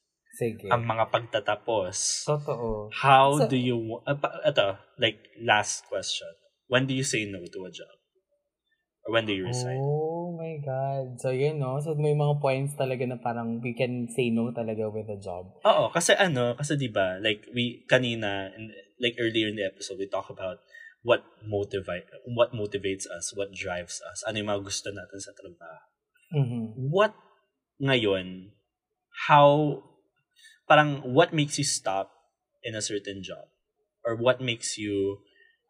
Sige. ang mga pagtatapos Totoo. how So- do you uh, ito like last question when do you say no to a job or when do you resign Oh my God. So, yun, no? So, may mga points talaga na parang we can say no talaga with a job. Oo, kasi ano, kasi 'di ba, like we kanina in, like earlier in the episode we talk about what motivate what motivates us, what drives us, ano yung mga gusto natin sa trabaho. Mhm. What ngayon how parang what makes you stop in a certain job or what makes you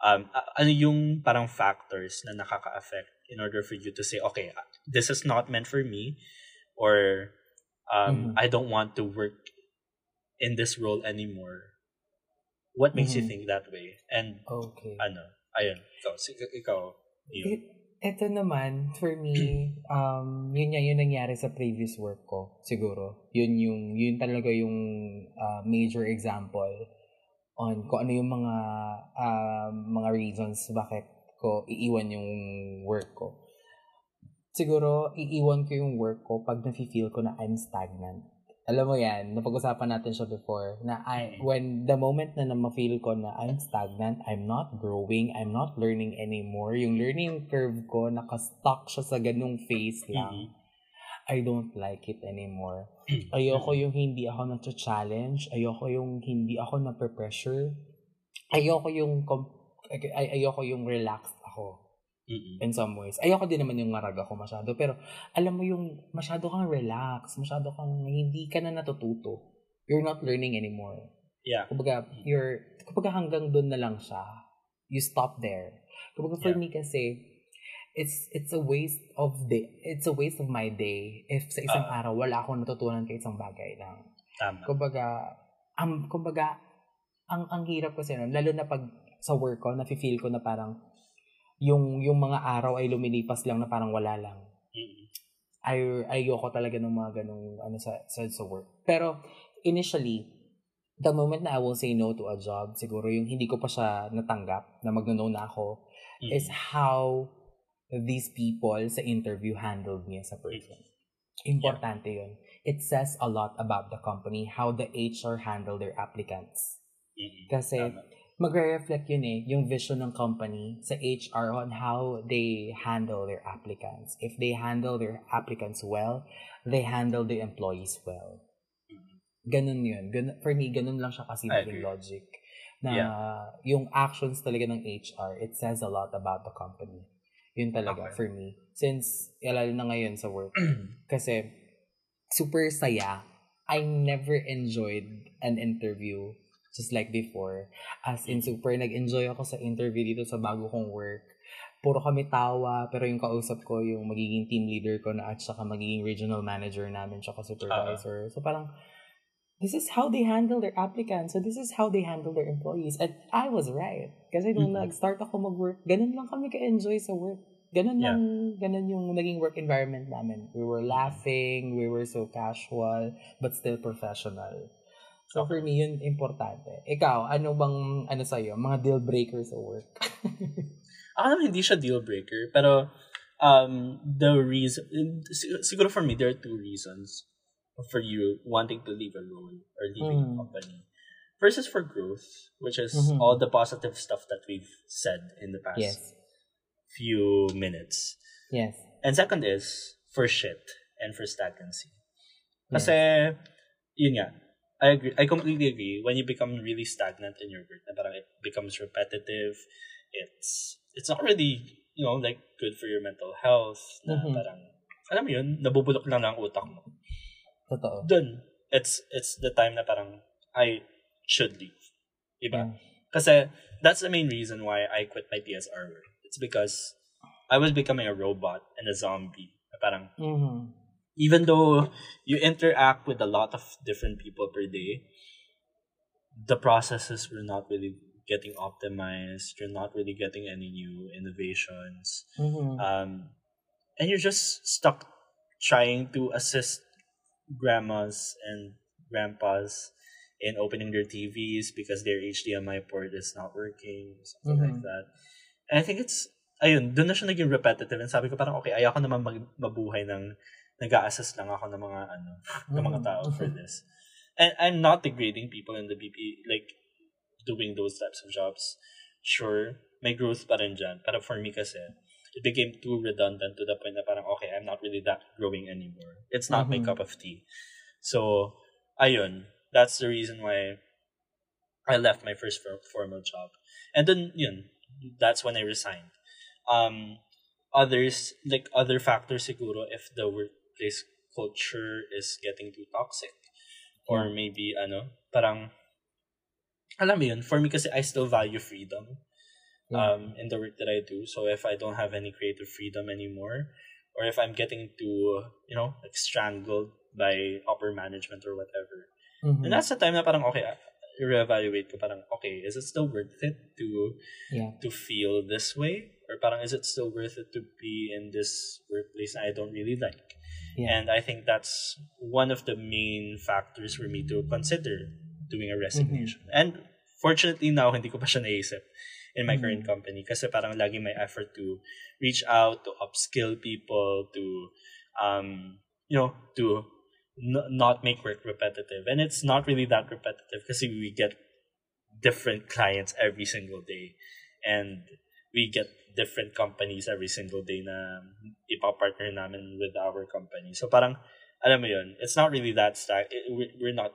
um ano yung parang factors na nakaka-affect in order for you to say okay this is not meant for me or um Mhm. I don't want to work in this role anymore what makes you Mhm. think that way and Okay. ano ayun ikaw ikaw yun. It, ito naman, for me, um, yun nga yung nangyari sa previous work ko, siguro. Yun yung, yun talaga yung uh, major example on kung ano yung mga um, mga reasons bakit ko iiwan yung work ko. Siguro, iiwan ko yung work ko pag nafe-feel ko na I'm stagnant. Alam mo yan, napag-usapan natin siya before, na I, when the moment na na-feel ko na I'm stagnant, I'm not growing, I'm not learning anymore, yung learning curve ko, nakastuck siya sa ganung phase lang. I don't like it anymore. Ayoko yung hindi ako na-challenge, ayoko yung hindi ako na-pressure, ayoko yung, com- ay, ayoko yung relaxed ako Mhm. in some ways. Ayoko din naman yung marag ako masyado. Pero, alam mo yung masyado kang relax, masyado kang hindi ka na natututo. You're not learning anymore. yeah Kumbaga, you're, kumbaga hanggang doon na lang siya. You stop there. Kumbaga for Yeah. me kasi, it's it's a waste of the it's a waste of my day if sa isang Ah. araw wala akong natutunan kay isang bagay lang. tama Kumbaga, um, kumbaga, ang ang hirap kasi nun, lalo na pag sa work ko, nafe-feel ko na parang yung yung mga araw ay lumilipas lang na parang wala lang. Mhm. Ay ayoko talaga ng mga ganung ano sa, sa sa work. Pero initially, the moment na I will say no to a job, siguro yung hindi ko pa siya natanggap na magno-no na ako Mhm. is how these people sa interview handled me as a person. Importante yun. It says a lot about the company, how the HR handle their applicants. Mhm. Kasi Tama. Magre-reflect yun eh, yung vision ng company sa HR on how they handle their applicants. If they handle their applicants well, they handle the employees well. Ganun yun. Ganun, for me, ganun lang siya kasi naging logic. Na Yeah. yung actions talaga ng HR, it says a lot about the company. Yun talaga Okay. for me. Since, lalo na ngayon sa work, kasi super saya. I never enjoyed an interview just like before. As in, super nag-enjoy ako sa interview dito sa bago kong work. puro kami tawa, pero yung kausap ko, yung magiging team leader ko na at saka magiging regional manager namin, tsaka supervisor. Uh-huh. So parang, this is how they handle their applicants. So this is how they handle their employees. And I was right. Kasi nung mm-hmm. nag-start ako mag-work, ganun lang kami ka-enjoy sa work. Ganun yeah. lang, ganun yung naging work environment namin. We were laughing, we were so casual, but still professional. So for me, yun importante. Ikaw, ano bang, ano sa'yo, mga deal breakers sa work? Ako naman hindi siya deal breaker, pero um, the reason, siguro for me, there are two reasons for you wanting to leave a role or leaving mm. a company. First is for growth, which is mm-hmm. all the positive stuff that we've said in the past yes. few minutes. Yes. And second is for shit and for stagnancy. Kasi, yes. yun nga, I agree. I completely agree. When you become really stagnant in your work, parang it becomes repetitive, it's it's not really, you know, like good for your mental health. Na mm-hmm. parang, alam mo yun, nabubulok lang ng utak mo. Totoo. Dun, it's, it's the time na parang, I should leave. Diba? Yeah. Kasi, that's the main reason why I quit my PSR work. It's because I was becoming a robot and a zombie. Parang, mm-hmm. Even though you interact with a lot of different people per day, the processes were not really getting optimized. You're not really getting any new innovations. Mm-hmm. Um, and you're just stuck trying to assist grandmas and grandpas in opening their TVs because their HDMI port is not working, something mm-hmm. like that. And I think it's, ayun, doon na siya naging repetitive. And sabi ko parang, okay, ayoko naman mag- mabuhay ng nag-a-assist lang ako ng mga, ano, mm-hmm. ng mga tao for this. And I'm not degrading people in the BP, like, doing those types of jobs, sure, may growth pa rin dyan. Pero for me kasi, it became too redundant to the point na parang, okay, I'm not really that growing anymore. It's not mm-hmm. my cup of tea. So, ayun, that's the reason why I left my first formal job. And then, yun, that's when I resigned. Um, others, like other factors siguro, if the workplace culture is getting too toxic, or maybe, ano, parang, alam mo yun, for me kasi I still value freedom um, in the work that I do. So if I don't have any creative freedom anymore, or if I'm getting too, you know, like strangled by upper management or whatever, mm-hmm. and that's the time na parang, okay, reevaluate ko parang, okay, is it still worth it to yeah. to feel this way? Or parang, is it still worth it to be in this workplace I don't really like? Yeah. And I think that's one of the main factors for me to consider doing a resignation. Mm-hmm. And fortunately now, hindi ko pa siya naisip in my mm-hmm. current company kasi parang lagi may effort to reach out, to upskill people, to, um, you know, to n- not make work repetitive. And it's not really that repetitive kasi we get different clients every single day. And we get different companies every single day na ipapartner namin with our company. So parang, alam mo yun, it's not really that stack. We're not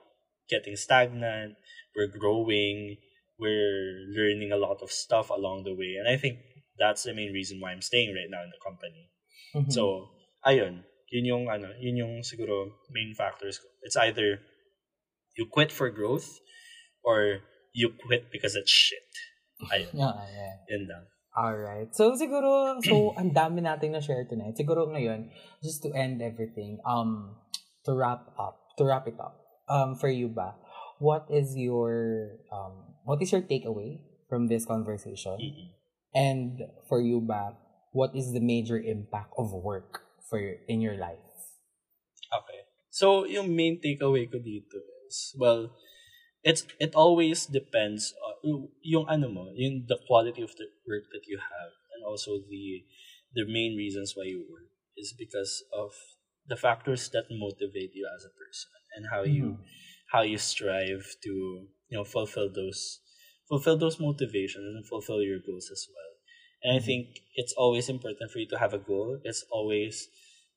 getting stagnant, we're growing, we're learning a lot of stuff along the way. And I think that's the main reason why I'm staying right now in the company. Mm-hmm. So, ayun, yun yung ano, yun yung siguro main factors ko. It's either you quit for growth or you quit because it's shit. Ayun. yeah, yeah. Yun lang. Alright. So, siguro, so, ang dami nating na-share tonight. Siguro ngayon, just to end everything, um, to wrap up, to wrap it up, um, for you ba, what is your um, what is your takeaway from this conversation? Mm-hmm. And for you ba, what is the major impact of work for your, in your life? Okay. So, yung main takeaway ko dito is, well, it's it always depends on yung ano mo, yung the quality of the work that you have and also the the main reasons why you work is because of the factors that motivate you as a person and how you mm-hmm. how you strive to you know fulfill those fulfill those motivations and fulfill your goals as well. And I mm-hmm. think it's always important for you to have a goal. It's always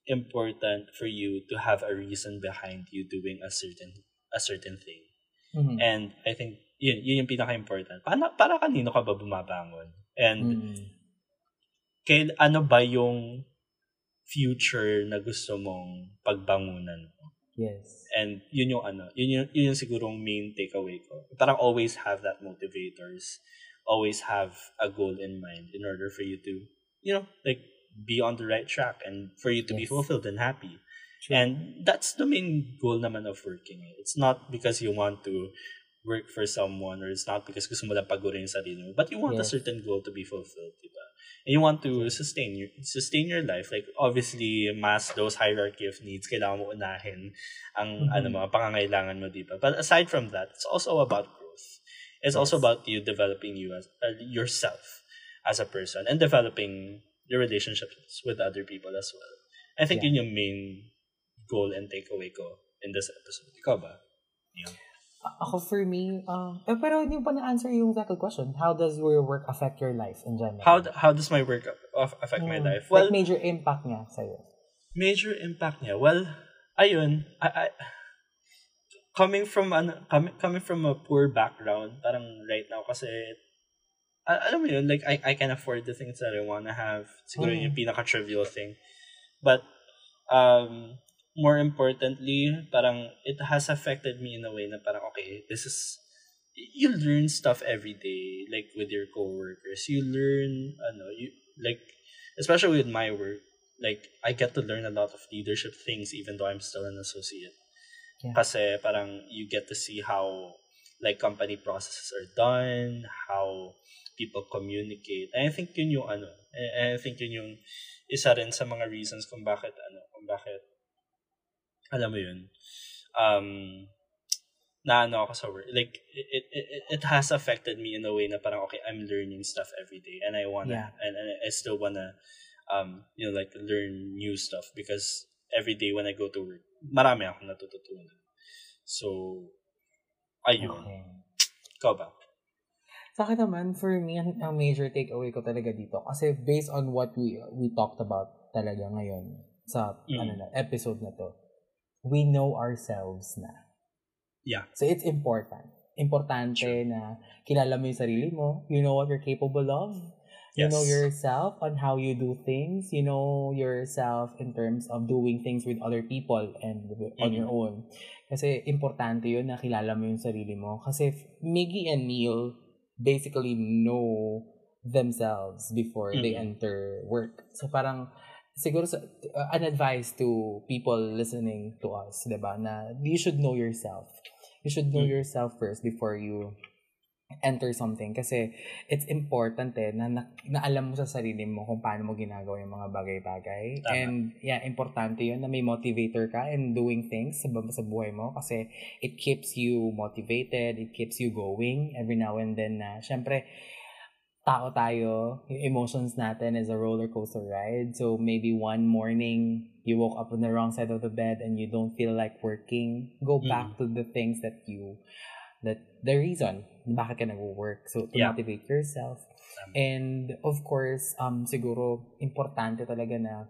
important for you to have a reason behind you doing a certain a certain thing. Mm-hmm. And I think yun, yun yung pinaka-important. Para, para kanino ka ba bumabangon? And mm-hmm. kay, ano ba yung future na gusto mong pagbangunan mo? Yes. And yun yung ano, yun yung, yun yung sigurong main takeaway ko. Parang always have that motivators. Always have a goal in mind in order for you to you know, like be on the right track and for you to yes. be fulfilled and happy. True. And that's the main goal naman of working. It's not because you want to work for someone or it's not because gusto mo lang pagurin yung sarili mo, but you want yes. a certain goal to be fulfilled, diba? And you want to sustain your, sustain your life. Like, obviously, Maslow's hierarchy of needs, kailangan mo unahin ang mm-hmm. ano, mga pangangailangan mo, diba? But aside from that, it's also about growth. It's yes. also about you developing you as uh, yourself as a person and developing your relationships with other people as well. I think yeah. yun yung main goal and takeaway ko in this episode. Ikaw ba? Yeah. Ako for me, uh, eh, pero hindi pa na-answer yung second question. How does your work affect your life in general? How how does my work affect mm, my life? Well, like major impact niya sa'yo. Major impact niya? Well, ayun, I, I, coming from ano, coming, coming from a poor background, parang right now kasi alam mo yun, like, I, I can afford the things that I wanna have. Siguro mm. yung pinaka-trivial thing. But, um, more importantly, parang it has affected me in a way na parang, okay, this is, you learn stuff every day, like with your coworkers. You learn, ano, you, like, especially with my work, like, I get to learn a lot of leadership things even though I'm still an associate. Yeah. Kasi parang you get to see how, like, company processes are done, how people communicate. And I think yun yung ano, and I think yun yung isa rin sa mga reasons kung bakit ano, kung bakit alam mo yun, um, na ano ako sa work. Like, it, it, it has affected me in a way na parang, okay, I'm learning stuff every day and I wanna, yeah. and, and I still wanna, um, you know, like, learn new stuff because every day when I go to work, marami akong natututunan. So, ayun. Okay. Ikaw ba? Sa akin naman, for me, ang, ang major takeaway ko talaga dito, kasi based on what we we talked about talaga ngayon sa mm. ano na, episode na to, we know ourselves na. Yeah. So it's important. Importante sure. na kilala mo yung sarili mo. You know what you're capable of. You yes. know yourself on how you do things. You know yourself in terms of doing things with other people and mm-hmm. on your own. Kasi importante yun na kilala mo yung sarili mo. Kasi Miggy and Neil basically know themselves before mm-hmm. they enter work. So parang siguro sa, uh, an advice to people listening to us, 'di ba? Na you should know yourself. You should know mm. yourself first before you enter something kasi it's important eh na, na, na alam mo sa sarili mo kung paano mo ginagawa yung mga bagay-bagay. Tama. And yeah, importante 'yun na may motivator ka in doing things sa, sa buhay mo kasi it keeps you motivated, it keeps you going every now and then na syempre tao tayo, yung emotions natin is a roller coaster ride. So maybe one morning you woke up on the wrong side of the bed and you don't feel like working. Go mm. back to the things that you that the reason bakit ka nag-work. So to yeah. motivate yourself. And of course, um siguro importante talaga na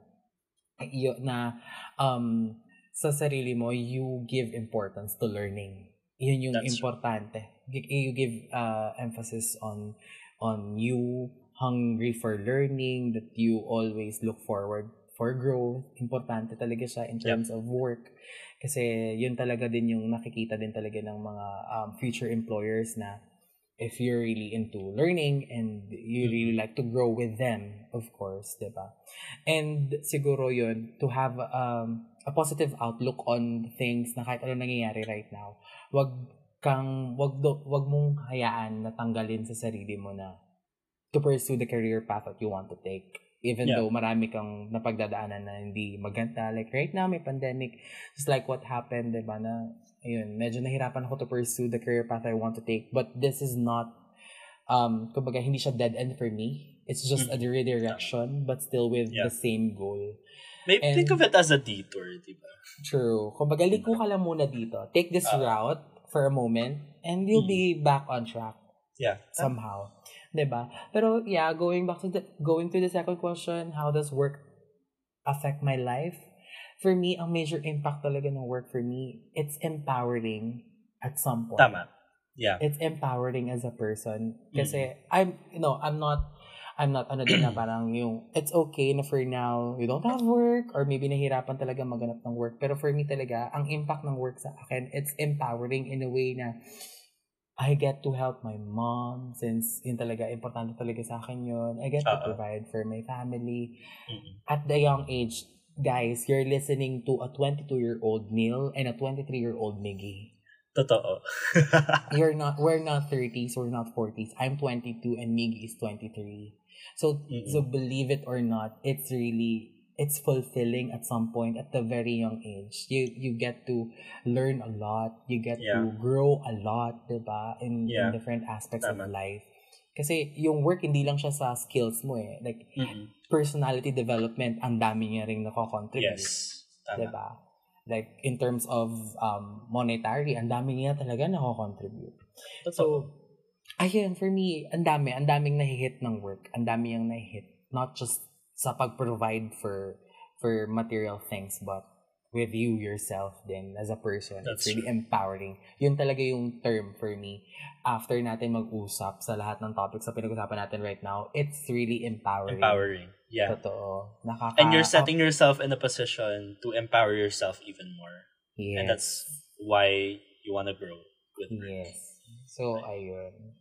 na um sa sarili mo you give importance to learning. Yun yung That's importante. True. You give uh, emphasis on on you hungry for learning, that you always look forward for growth. Importante talaga siya in terms yep. of work. Kasi yun talaga din yung nakikita din talaga ng mga um, future employers na if you're really into learning and you mm-hmm. really like to grow with them, of course, di ba? And siguro yun, to have um, a positive outlook on things na kahit ano nangyayari right now, wag kang wag do, wag mong hayaan na tanggalin sa sarili mo na to pursue the career path that you want to take even yeah. though marami kang napagdadaanan na hindi maganda like right now may pandemic just like what happened diba na ayun medyo nahirapan ako to pursue the career path I want to take but this is not um kumbaga hindi siya dead end for me it's just mm-hmm. a redirection but still with yeah. the same goal Maybe and, think of it as a detour, di ba? True. Kumbaga, liko ka lang muna dito. Take this uh, route for a moment and you'll mm. be back on track. Yeah. Somehow. ba? Pero yeah, going back to the going to the second question, how does work affect my life? For me, ang major impact talaga ng work for me, it's empowering at some point. Tama. Yeah. It's empowering as a person. Kasi mm. I'm, you know, I'm not I'm not ano din na parang yung it's okay na for now you don't have work or maybe nahirapan talaga maganap ng work. Pero for me talaga, ang impact ng work sa akin, it's empowering in a way na I get to help my mom since yun talaga, importante talaga sa akin yun. I get to Oo. provide for my family. Mm-mm. At the young age, guys, you're listening to a 22-year-old Neil and a 23-year-old Miggy. Totoo. You're not, we're not 30s, we're not 40s. I'm 22 and Miggy is 23. So, Mm-mm. so believe it or not, it's really, it's fulfilling at some point at the very young age. You, you get to learn a lot. You get Yeah. to grow a lot, diba? In, Yeah. in different aspects Tama. of life. Kasi yung work, hindi lang siya sa skills mo eh. Like, Mm-mm. personality development, ang dami niya rin nako-contribute. Yes. Tama. Diba? Like, in terms of um, monetary, ang dami niya talaga nako-contribute. Totoo. So, ayun, for me, ang dami, ang daming nahihit ng work. Ang dami yung nahihit. Not just sa pag-provide for for material things, but with you yourself then as a person. That's it's really empowering. Yun talaga yung term for me. After natin mag-usap sa lahat ng topics na pinag-usapan natin right now, it's really empowering. Empowering. Yeah. Totoo. Nakaka- And you're setting yourself in a position to empower yourself even more. Yes. And that's why you want to grow with work. Yes. So, ayun.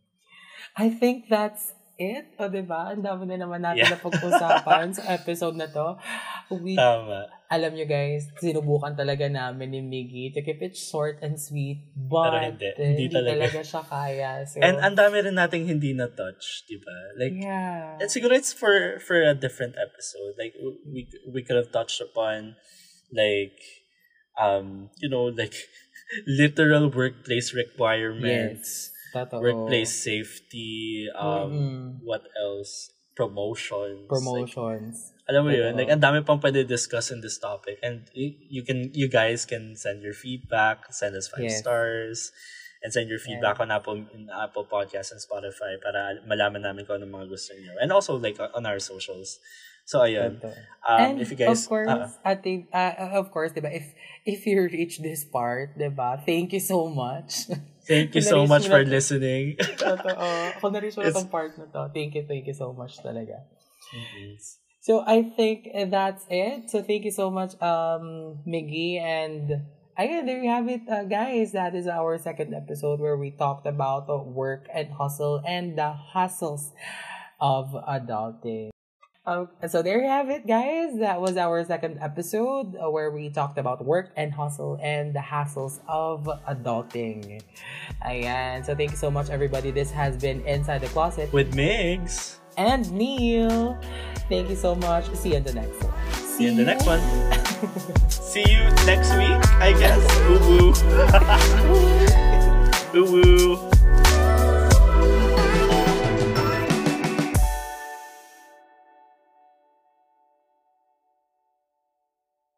I think that's it. O, diba? Ang dami na naman natin Yeah. na pag-usapan sa episode na to. We, Tama. alam nyo guys, sinubukan talaga namin ni Miggy to keep it short and sweet. But, Pero hindi. eh, Hindi talaga. siya kaya. So, And ang dami rin nating hindi na-touch, di ba? Like, yeah. and siguro it's for for a different episode. Like, we we could have touched upon, like, um, you know, like, literal workplace requirements, Totoo. workplace safety, um, Mm-mm. what else? Promotions. Like, promotions. alam mo yun, Totoo. like, ang dami pang pwede discuss in this topic. And you, you can, you guys can send your feedback, send us five Yes. stars, and send your feedback on Apple in Apple Podcasts and Spotify para malaman namin kung ano mga gusto niyo. And also, like, on our socials. So, ayun. Um, and if you guys... of course, ah, ate, uh, of course, diba, if if you reach this part, diba, thank you so much. thank you so much for listening. Totoo. Ako na rin siya It's- itong part na to. Thank you, thank you so much talaga. So, I think that's it. So, thank you so much, um, Miggy. And, again, there you have it, uh, guys. That is our second episode where we talked about uh, work and hustle and the hustles of adulting. Um, so there you have it, guys. That was our second episode uh, where we talked about work and hustle and the hassles of adulting. Ayan. So thank you so much, everybody. This has been Inside the Closet With Migs. and Neil. Thank you so much. See you in the next one. See you in the next one. See you next week, I guess. Boo boo. Boo boo.